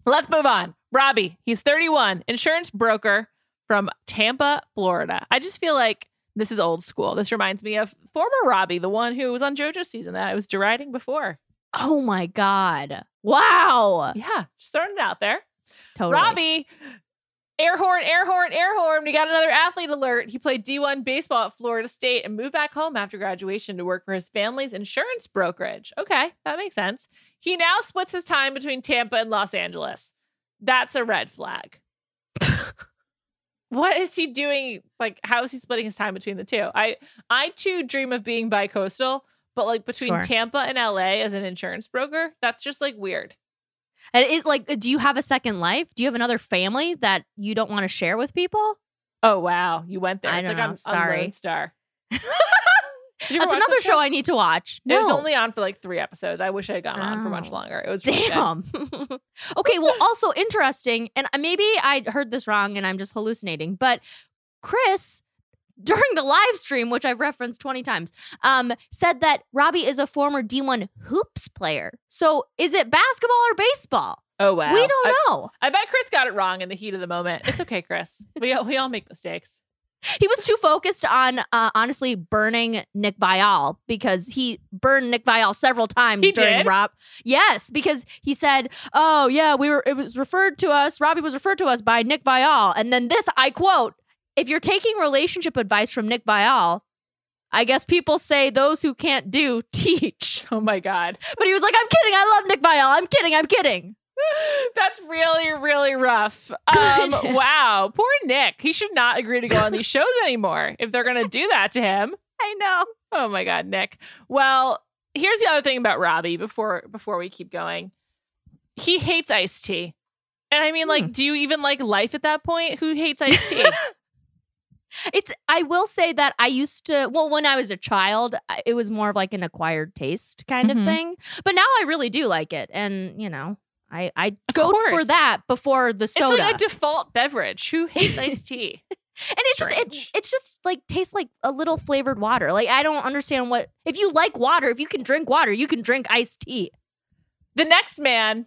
Let's move on. Robbie, he's 31, insurance broker from Tampa, Florida. I just feel like this is old school. This reminds me of former Robbie, the one who was on JoJo's season that I was deriding before. Oh my god. Wow. Yeah, just throwing it out there. Totally. Robbie, air horn, air horn, air horn. We got another athlete alert. He played D1 baseball at Florida State and moved back home after graduation to work for his family's insurance brokerage. Okay, that makes sense. He now splits his time between Tampa and Los Angeles. That's a red flag. What is he doing? Like, how is he splitting his time between the two? I I too dream of being bi-coastal, but like between Sure. Tampa and LA as an insurance broker, that's just like weird. And it's like, uh, do you have a second life? Do you have another family that you don't want to share with people? Oh wow, you went there. I it's don't like know. I'm Sorry. Star. Did you ever That's another show I need to watch. It was only on for like three episodes. I wish I had gone on for much Oh. longer. It was really. Damn. okay, well, also interesting, and maybe I heard this wrong and I'm just hallucinating, but Chris, during the live stream, which I've referenced 20 times, um, said that Robbie is a former D1 hoops player. So is it basketball or baseball? Oh wow, We don't I, know. I bet Chris got it wrong in the heat of the moment. It's okay, Chris. we we all make mistakes. He was too focused on uh, honestly burning Nick Viall because he burned Nick Viall several times He during did? Rob. Yes, because he said, "Oh yeah, we were. It was referred to us. Robbie was referred to us by Nick Viall." And then this, I quote: "If you're taking relationship advice from Nick Viall." I guess people say those who can't do teach. Oh my god, But he was like, I'm kidding. I love Nick Viall. I'm kidding. I'm kidding. that's really really rough. Um, wow, poor Nick. He should not agree to go on these shows anymore if they're gonna do that to him. I know. Oh my god, Nick. Well, here's the other thing about Robbie before before we keep going. He hates iced tea. And I mean, like, Hmm. do you even like life at that point? Who hates iced tea? It's I will say that I used to well when I was a child it was more of like an acquired taste kind Mhm. of thing. But now I really do like it and you know, I I go for that before the soda. It's like a default beverage. Who hates iced tea? and it's just it, it's just like tastes like a little flavored water. Like I don't understand what if you like water, if you can drink water, you can drink iced tea. the next man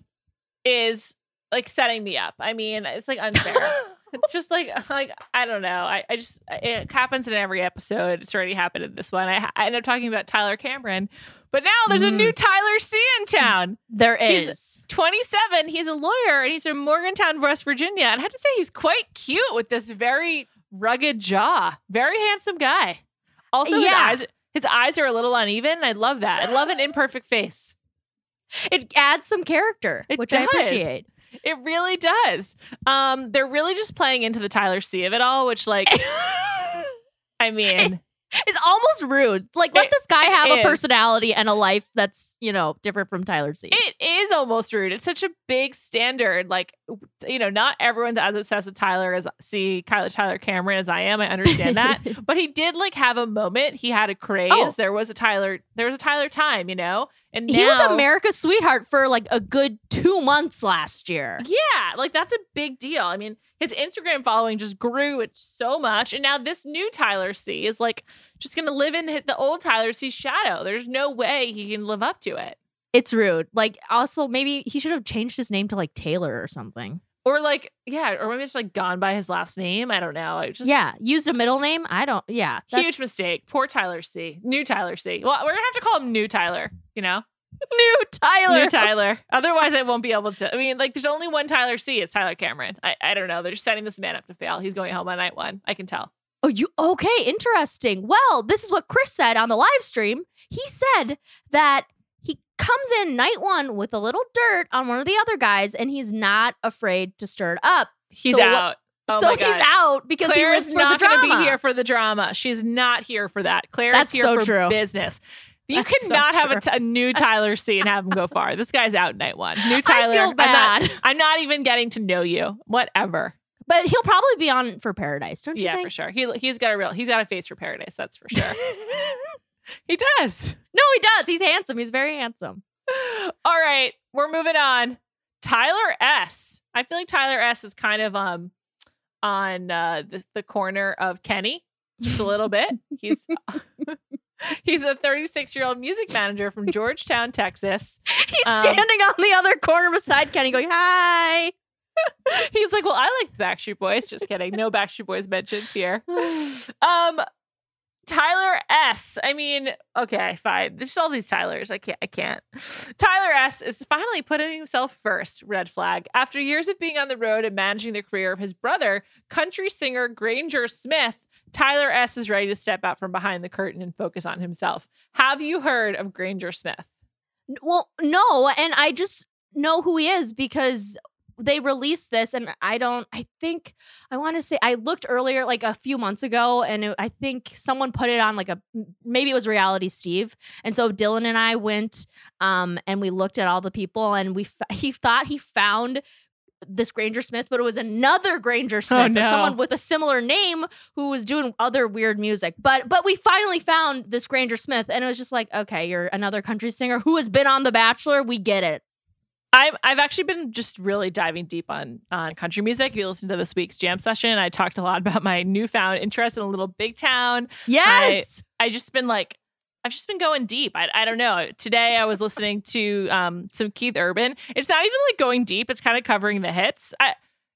is like setting me up. I mean, it's like unfair. it's just like like I don't know. I, I just it happens in every episode. It's already happened in this one. I, I end up talking about Tyler Cameron, but now there's a Mm. new Tyler C in town. There is. He's- 27. He's a lawyer and he's from Morgantown, West Virginia. And I have to say, he's quite cute with this very rugged jaw. Very handsome guy. Also, Yeah. his eyes his eyes are a little uneven. I love that. I love an imperfect face. It adds some character, It which I appreciate. It really does. Um, they're really just playing into the Tyler C of it all, which, like, I mean, It's almost rude. Like, let It- this guy have a is. personality and a life that's, you know, different from Tyler C. it is almost rude. It's such a big standard. Like, you know, not everyone's as obsessed with Tyler as see Kyler Tyler Cameron as I am. I understand that. but he did like have a moment. He had a craze. Oh. There was a Tyler. There was a Tyler time, you know. And he was America's sweetheart for like a good two months last year. Yeah, like that's a big deal. I mean, his Instagram following just grew it so much, and now this new Tyler C is like just gonna live in the old Tyler C's shadow. There's no way he can live up to it, It's rude. Like, also, maybe he should have changed his name to like Taylor or something. or like yeah, or maybe it's like gone by his last name. I don't know. I just yeah, used a middle name. I don't. Yeah, huge mistake. Poor Tyler C. New Tyler C. Well, we're gonna have to call him New Tyler. You know, New Tyler. New Tyler. Otherwise, I won't be able to. I mean, like, there's only one Tyler C. It's Tyler Cameron. I, I don't know. They're just setting this man up to fail. He's going home on night one. I can tell. Oh, you okay? Interesting. Well, this is what Chris said on the live stream. He said that he comes in night one with a little dirt on one of the other guys, and he's not afraid to stir it up. He's So what- out. Oh so he's out because he Clare's lives for not the drama. be here for the drama. She's not here for that. Clare's That's here so for true. business. You That's so cannot have a, t- a new Tyler C and have him go far. This guy's out night one. New Tyler. I feel I'm not- bad, I'm not even getting to know you. Whatever. But he'll probably be on for Paradise, don't you Yeah, think? for sure. He he's got a real he's got a face for paradise. That's for sure. he does. no, he does. He's handsome. He's very handsome. All right, we're moving on. Tyler S. I feel like Tyler S. is kind of um on uh the, the corner of Kenny just a little bit. He's he's a 36 year old music manager from Georgetown, Texas. He's Um, standing on the other corner beside Kenny, going, "Hi." He's like, well, I like the Backstreet Boys. Just kidding. No Backstreet Boys mentions here. Um, Tyler S. I mean, okay, fine. There's all these Tylers. I can't. I can't. Tyler S. is finally putting himself first. Red flag. After years of being on the road and managing the career of his brother, country singer Granger Smith, Tyler S. is ready to step out from behind the curtain and focus on himself. Have you heard of Granger Smith? Well, no, and I just know who he is because they released this, and I don't. I think I want to say I looked earlier, like a few months ago, and it, I think someone put it on like a maybe it was Reality Steve, and so Dylan and I went, um, and we looked at all the people, and we he thought he found this Granger Smith, but it was another Granger Smith no. or someone with a similar name who was doing other weird music. But but we finally found this Granger Smith, and it was just like, okay, you're another country singer who has been on The Bachelor. We get it. I've I've actually been just really diving deep on on country music. If you listen to this week's jam session, I talked a lot about my newfound interest in a little big town. Yes. I just been like, I've just been going deep. I, I don't know. Today I was listening to um some Keith Urban. It's not even like going deep. It's kind of covering the hits. I,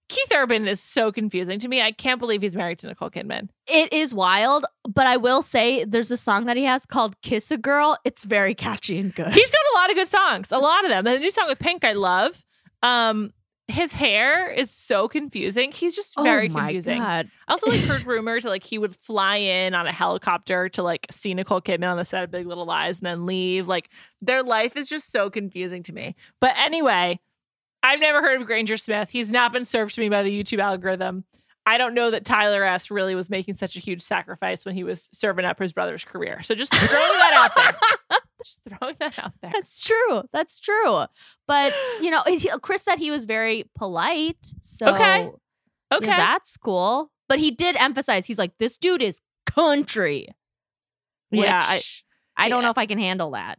Keith Urban is so confusing to me. I can't believe he's married to Nicole Kidman. it is wild, but I will say there's a song that he has called Kiss a Girl. It's very catchy and good. He's got a lot of good songs. A lot of them. The new song with Pink I love. Um his hair is so confusing. He's just very oh my confusing. God. I also like heard rumors that like he would fly in on a helicopter to like see Nicole Kidman on the set of Big Little Lies and then leave. Like their life is just so confusing to me. But anyway, I've never heard of Granger Smith. He's not been served to me by the YouTube algorithm. I don't know that Tyler S really was making such a huge sacrifice when he was serving up his brother's career. So just throwing that out there. Just throwing that out there. That's true. That's true. But you know, he- Chris said he was very polite. So Okay. you Okay. know, that's cool. But he did emphasize he's like, this dude is country. Which yeah. I, I, don't yeah. know if I can handle that.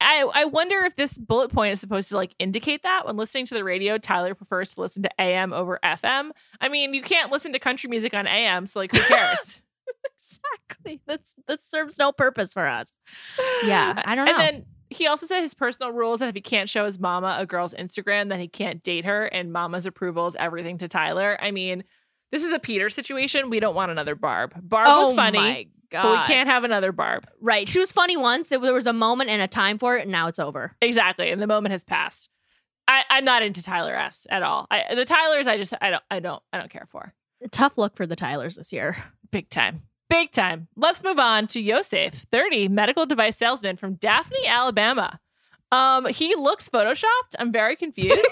I, I wonder if this bullet point is supposed to like indicate that when listening to the radio, Tyler prefers to listen to AM over FM. I mean, you can't listen to country music on AM, so like who cares? exactly. That's that serves no purpose for us. Yeah, I don't know. And then he also said his personal rules that if he can't show his mama a girl's Instagram, then he can't date her, and mama's approval is everything to Tyler. I mean, this is a Peter situation. We don't want another Barb. Barb was oh funny, my god. but we can't have another Barb. Right. She was funny once. It, there was a moment and a time for it, and now it's over. Exactly, and the moment has passed. I, I'm not into Tyler S at all. I, the Tylers, I just I don't I don't I don't care for. Tough look for the Tylers this year. Big time. Big time. Let's move on to Yosef, 30, medical device salesman from Daphne, Alabama. Um, he looks photoshopped. I'm very confused.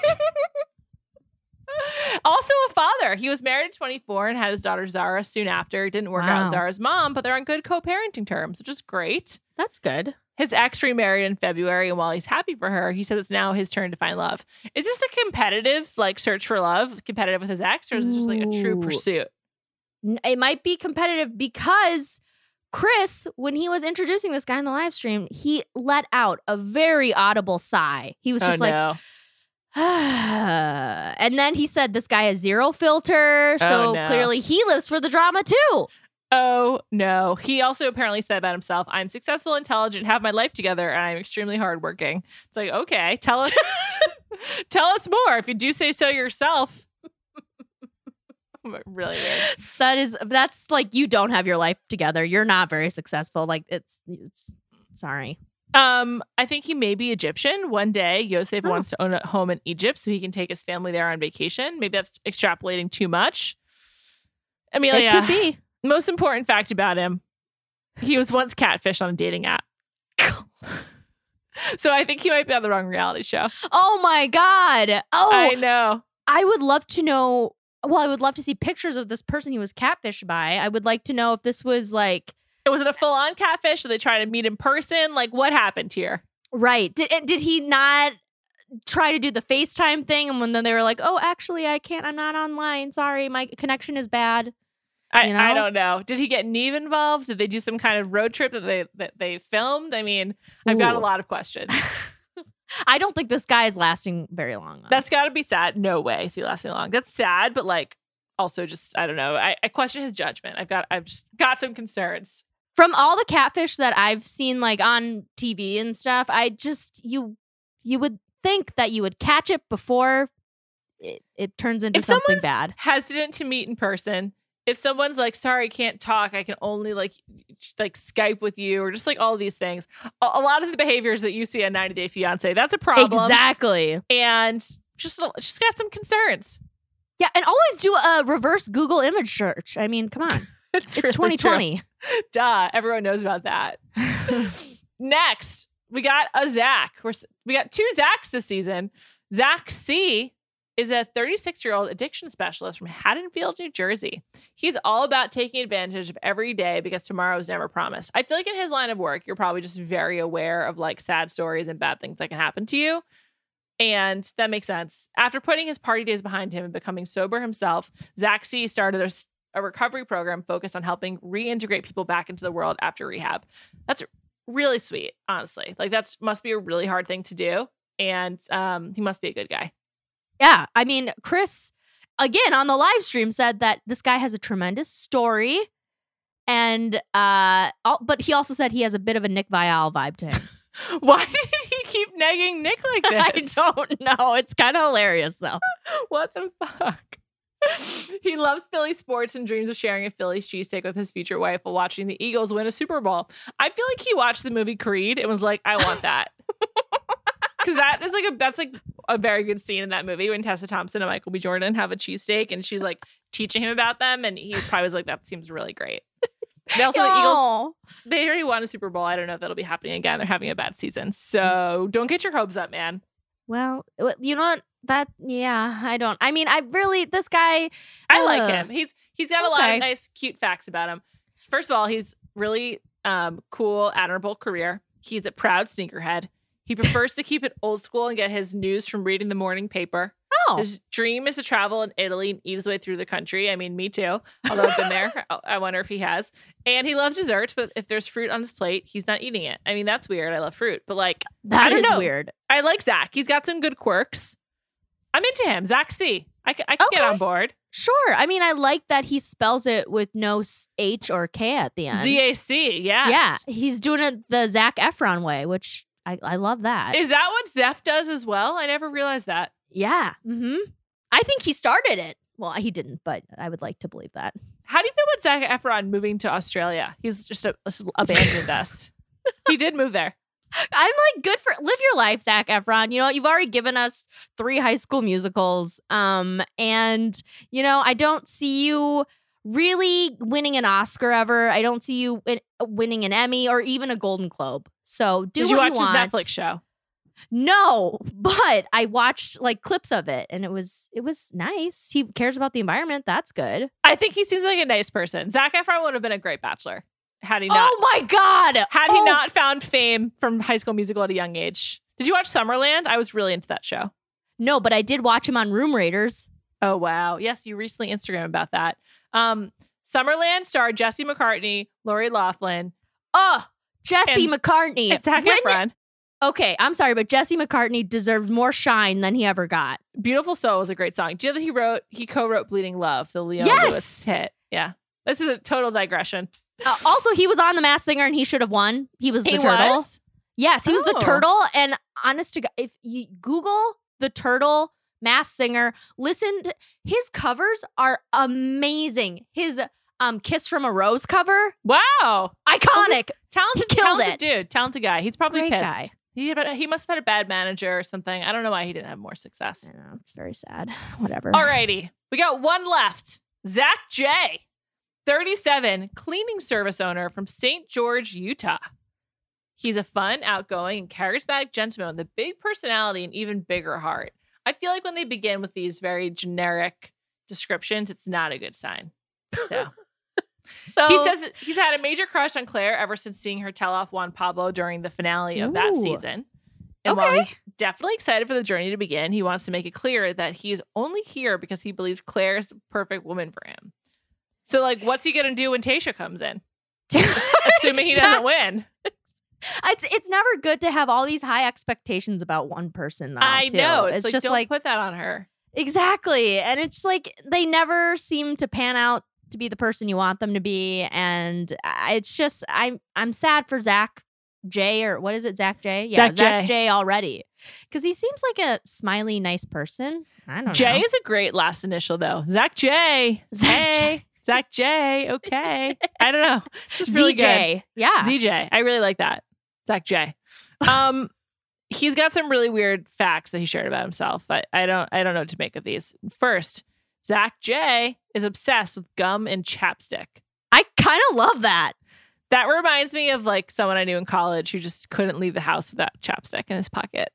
Also a father. He was married at 24 and had his daughter Zara soon after. It didn't work out Wow. with Zara's mom, but they're on good co-parenting terms, which is great. That's good. His ex remarried in February, and while he's happy for her, he says it's now his turn to find love. Is this a competitive like search for love, competitive with his ex, or is this just like a true pursuit? It might be competitive because Chris, when he was introducing this guy in the live stream, he let out a very audible sigh. He was oh, just oh, like, no. and then he said this guy has zero filter. So Oh, no. clearly he lives for the drama too. Oh no. He also apparently said about himself, I'm successful, intelligent, have my life together, and I'm extremely hardworking. It's like, okay, tell us tell us more. If you do say so yourself. really weird. That is that's like you don't have your life together. You're not very successful. Like it's it's sorry. Um, I think he may be Egyptian. One day, Yosef Oh. wants to own a home in Egypt so he can take his family there on vacation. Maybe that's extrapolating too much. Amelia, It could be. Most important fact about him he was once catfished on a dating app. so I think he might be on the wrong reality show. Oh my god. Oh, I know. I would love to know. Well, I would love to see pictures of this person he was catfished by. I would like to know if this was like Was it a full on catfish? Did they try to meet in person? Like, what happened here? right. Did did he not try to do the FaceTime thing? And when then they were like, "Oh, actually, I can't. I'm not online. Sorry, my connection is bad." I, You I don't know. Did he get Nev involved? Did they do some kind of road trip that they that they filmed? I mean, I've got a lot of questions. I don't think this guy is lasting very long. Though. That's got to be sad. No way is he lasting long. That's sad, but like also just I don't know. I, I question his judgment. I've got I've just got some concerns. From all the catfish that I've seen like on TV and stuff, I just you you would think that you would catch it before it, it turns into If something bad. Hesitant to meet in person. If someone's like, sorry, can't talk, I can only like like Skype with you, or just like all these things. A, a lot of the behaviors that you see on 90 Day Fiance, that's a problem. Exactly. And just uh, just got some concerns. Yeah, and always do a reverse Google image search. I mean, come on. It's, It's really true. 2020. Duh. Everyone knows about that. Next, we got a Zach. We're, we got two Zachs this season. Zac C is a 36 year old addiction specialist from Haddonfield, New Jersey. He's all about taking advantage of every day because tomorrow is never promised. I feel like in his line of work, you're probably just very aware of like sad stories and bad things that can happen to you. And that makes sense. After putting his party days behind him and becoming sober himself, Zac C started a, a recovery program focused on helping reintegrate people back into the world after rehab. That's really sweet, honestly. Like that's must be a really hard thing to do. And um, he must be a good guy. Yeah, I mean, Chris again on the live stream said that this guy has a tremendous story, and uh, but he also said he has a bit of a Nick Viall vibe to him. Why did he keep nagging Nick like this? I don't know. It's kind of hilarious though. what the fuck? he loves Philly sports and dreams of sharing a Phillies cheesesteak with his future wife while watching the Eagles win a Super Bowl. I feel like he watched the movie Creed and was like, I want that. Cause that is like a that's like a very good scene in that movie when Tessa Thompson and Michael B. Jordan have a cheesesteak and she's like teaching him about them and he probably was like, That seems really great. They also the Eagles they already won a Super Bowl. I don't know if that'll be happening again. They're having a bad season. So don't get your hopes up, man. Well, you know what? That yeah, I don't. I mean, I really this guy. I like him. He's he's got a lot of nice, cute facts about him. First of all, he's really um, cool, admirable career. He's a proud sneakerhead. He prefers to keep it old school and get his news from reading the morning paper. Oh, His dream is to travel in Italy and eat his way through the country. I mean, me too. Although I've been there, I- wonder if he has. And he loves desserts, but if there's fruit on his plate, he's not eating it. I mean, that's weird. I love fruit, but like, that is know. weird. I like Zach. He's got some good quirks. I'm into him. Zac C. I can, I can get on board. Sure. I mean, I like that he spells it with no H or K at the end. ZAC. Yeah. Yeah, he's doing it the Zac Efron way, which I, I love that. Is that what Zeph does as well? I never realized that. yeah. Mm-hmm. I think he started it. Well, he didn't, but I would like to believe that. How do you feel about Zac Efron moving to Australia? He's just, a, just abandoned us. He did move there. I'm like, good for live your life, Zac Efron. You know, you've already given us three high school musicals. Um, and you know, I don't see you really winning an Oscar ever. I don't see you winning an Emmy or even a Golden Globe. So do did you watch want. his Netflix show? No, but I watched like clips of it and it was it was nice. He cares about the environment. That's good. I think he seems like a nice person. Zac Efron would have been a great bachelor had he not oh my god. had he Oh, not found fame from High School Musical at a young age. Did you watch Summerland? I was really into that show. No, but I did watch him on Room Raiders. Oh wow. Yes, you recently Instagram about that. Um Summerland starred Jesse McCartney, Lori Loughlin, Oh, Jesse And- McCartney. and Zac Efron. Okay, I'm sorry, but Jesse McCartney deserves more shine than he ever got. Beautiful Soul was a great song. Do you know that he wrote he co-wrote Bleeding Love, the Leo Yes! Lewis hit? Yeah. This is a total digression. Uh, also, he was on The Masked Singer and he should have won. He was the He turtle. was? Yes, he was the Oh. turtle. And honest to God, if you Google the turtle Masked Singer, listen, to, his covers are amazing. His um Kiss from a Rose cover, Wow. iconic. Talented, He killed talented it. dude. Talented guy. He's probably Great pissed. guy. He, he must have had a bad manager or something. I don't know why he didn't have more success. I know, it's very sad. Whatever. Alrighty. We got one left. Zach J. 37, cleaning service owner from St. George, Utah. He's a fun, outgoing, and charismatic gentleman with a big personality and even bigger heart. I feel like when they begin with these very generic descriptions, it's not a good sign. So So he says he's had a major crush on Clare ever since seeing her tell off Juan Pablo during the finale of that season. And while he's definitely excited for the journey to begin, he wants to make it clear that he is only here because he believes Clare is the perfect woman for him. So, like, what's he gonna do when Tayshia comes in? Assuming he doesn't win. It's it's never good to have all these high expectations about one person. Though, I too. know. It's, It's, like, just don't like put that on her. exactly, and it's like they never seem to pan out to be the person you want them to be, and it's just I'm I'm sad for Zach J or what is it Zach J? Yeah, Zach Zach, J. J. already because he seems like a smiley, nice person. I don't Jay know. is a great last initial though. Zach J. Zach hey. Zach J. Okay. I don't know. It's really good. ZJ. Yeah. ZJ. I really like that. Zach J. Um, he's got some really weird facts that he shared about himself. but I don't I don't know what to make of these. First, Zach J is obsessed with gum and chapstick. I kind of love that. That reminds me of like someone I knew in college who just couldn't leave the house without chapstick in his pocket.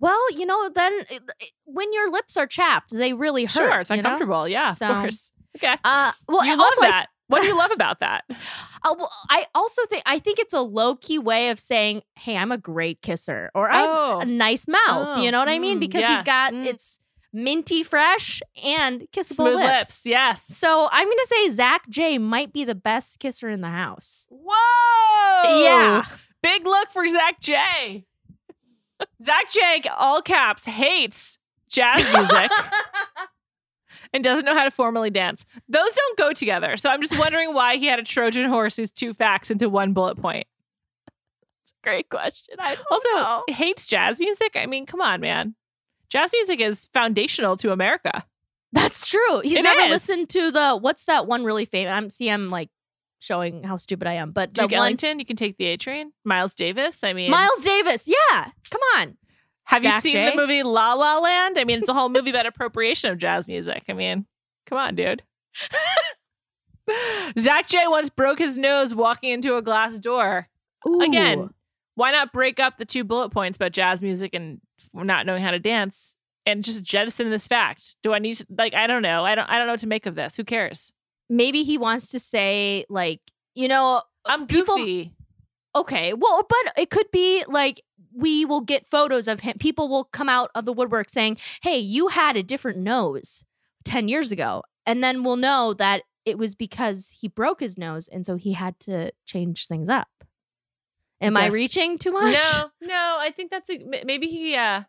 Well, you know, then it- it- when your lips are chapped, they really hurt. Sure, it's you know? uncomfortable. Yeah, So- of course. Okay. Uh, well, you love also, I- that. what do you love about that? Uh, well, I also think I think it's a low key way of saying, "Hey, I'm a great kisser," or "I have Oh. a nice mouth." Oh, you know what I mean? mm, Because yes, he's got mm. it's minty fresh and kissable Smooth lips. lips. Yes. So I'm gonna say Zach J might be the best kisser in the house. Whoa! Yeah. Big look for Zach J. Zach J, all caps, hates jazz music and doesn't know how to formally dance. Those don't go together. So I'm just wondering why he had a Trojan horse these two facts into one bullet point. It's a Great question. I Also, know. hates jazz music. I mean, come on, man. Jazz music is foundational to America. That's true. He's It never is. listened to the what's that one really famous? I'm see I'm like showing how stupid I am, but the Duke one Ellington, you can take the A train. Miles Davis. I mean, Miles Davis. Yeah, come on. Have you seen J? the movie La La Land? I mean, it's a whole movie about appropriation of jazz music. I mean, come on, dude. Zach J once broke his nose walking into a glass door. Again, why not break up the two bullet points about jazz music and not knowing how to dance and just jettison this fact? Do I need to like I don't know. I don't I don't know what to make of this. Who cares? maybe he wants to say like you know I'm People- goofy. okay well but it could be like we will get photos of him people will come out of the woodwork saying hey you had a different nose 10 years ago and then we'll know that it was because he broke his nose and so he had to change things up am i reaching too much No, no, I think that's a, maybe he uh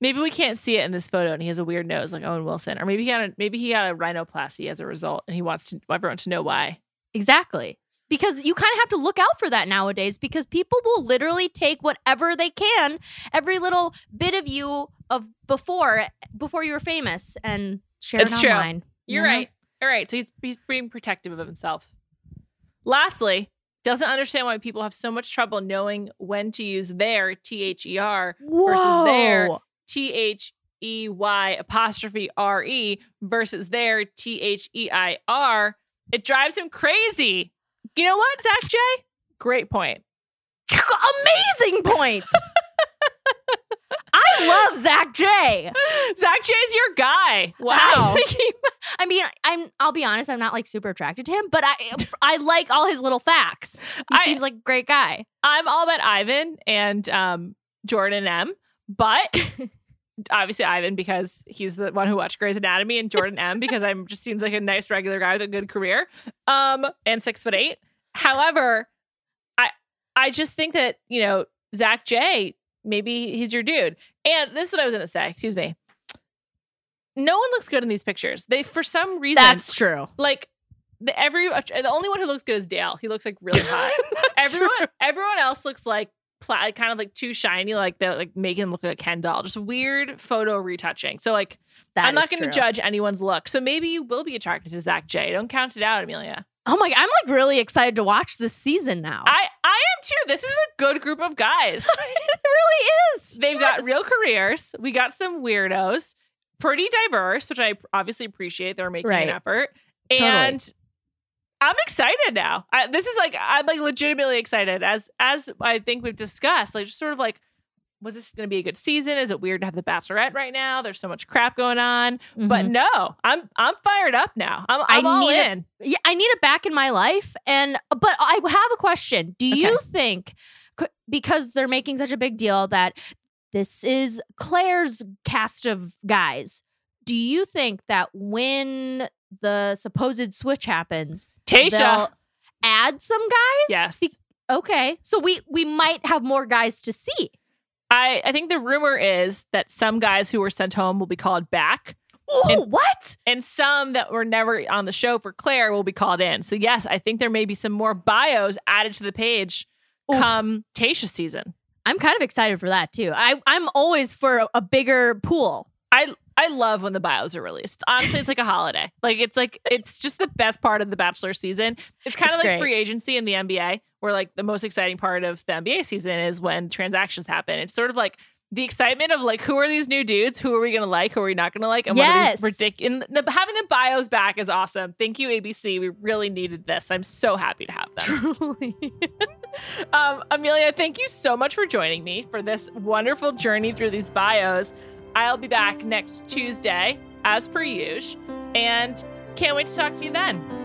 maybe we can't see it in this photo and he has a weird nose like Owen Wilson or maybe he got a maybe he got a rhinoplasty as a result and he wants to, everyone to know why. Exactly. Because you kind of have to look out for that nowadays because people will literally take whatever they can, every little bit of you of before before you were famous and share It's it true. online. you You're right. All right, so he's he's being protective of himself. Lastly, doesn't understand why people have so much trouble knowing when to use their T H E R versus their T H E Y apostrophe R E versus their T H E I R. It drives him crazy. You know what, Zach J? Great point. Amazing point. I love Zach J. Zach J is your guy. Wow. I, mean, I'm. I'll be honest. I'm not like super attracted to him, but I, I like all his little facts. He I- seems like a great guy. I'm all about Ivan and um, Jordan M, but obviously Ivan because he's the one who watched Grey's Anatomy, and Jordan M because I'm just seems like a nice regular guy with a good career, um, and six foot eight. However, I I just think that you know Zach J maybe he's your dude, and this is what I was gonna say. Excuse me. No one looks good in these pictures. They for some reason That's true. like the every the only one who looks good is Dale. He looks like really hot. everyone everyone else looks like pla- kind of like too shiny, like they're like making him look like a Ken doll. Just weird photo retouching. So like I'm not going to judge anyone's look. So maybe you will be attracted to Zach J. Don't count it out, Amelia. Oh my! I'm like really excited to watch this season now. I I am too. This is a good group of guys. it really is. They've got real careers. We got some weirdos, pretty diverse, which I obviously appreciate. They're making Right. an effort, Totally. and I'm excited now. I, this is like I'm like legitimately excited as as I think we've discussed. Like just sort of like was this going to be a good season? Is it weird to have the Bachelorette right now? There's so much crap going on, but Mhm. no, I'm I'm fired up now. I'm, I'm I all in. yeah, I need it back in my life. And but I have a question. Do you think because they're making such a big deal that this is Clare's cast of guys? Do you think that when the supposed switch happens, Tayshia, add some guys? yes, Be- okay, so we we might have more guys to see. I I think the rumor is that some guys who were sent home will be called back, Oh, And- what? and some that were never on the show for Clare will be called in. So yes, I think there may be some more bios added to the page Oof. come Tayshia season. I'm kind of excited for that too. I I'm always for a, a bigger pool. I I love when the bios are released. Honestly, it's like a holiday. Like it's like it's just the best part of the Bachelor season. It's kind It's of like great. free agency in the NBA, where like the most exciting part of the NBA season is when transactions happen. It's sort of like the excitement of like who are these new dudes? Who are we gonna like? Who are we not gonna like? And Yes. what are these ridiculous? The, having the bios back is awesome. Thank you, ABC. We really needed this. I'm so happy to have them. Truly. Um, Amelia, thank you so much for joining me for this wonderful journey through these bios. I'll be back next Tuesday, as per usual, and can't wait to talk to you then.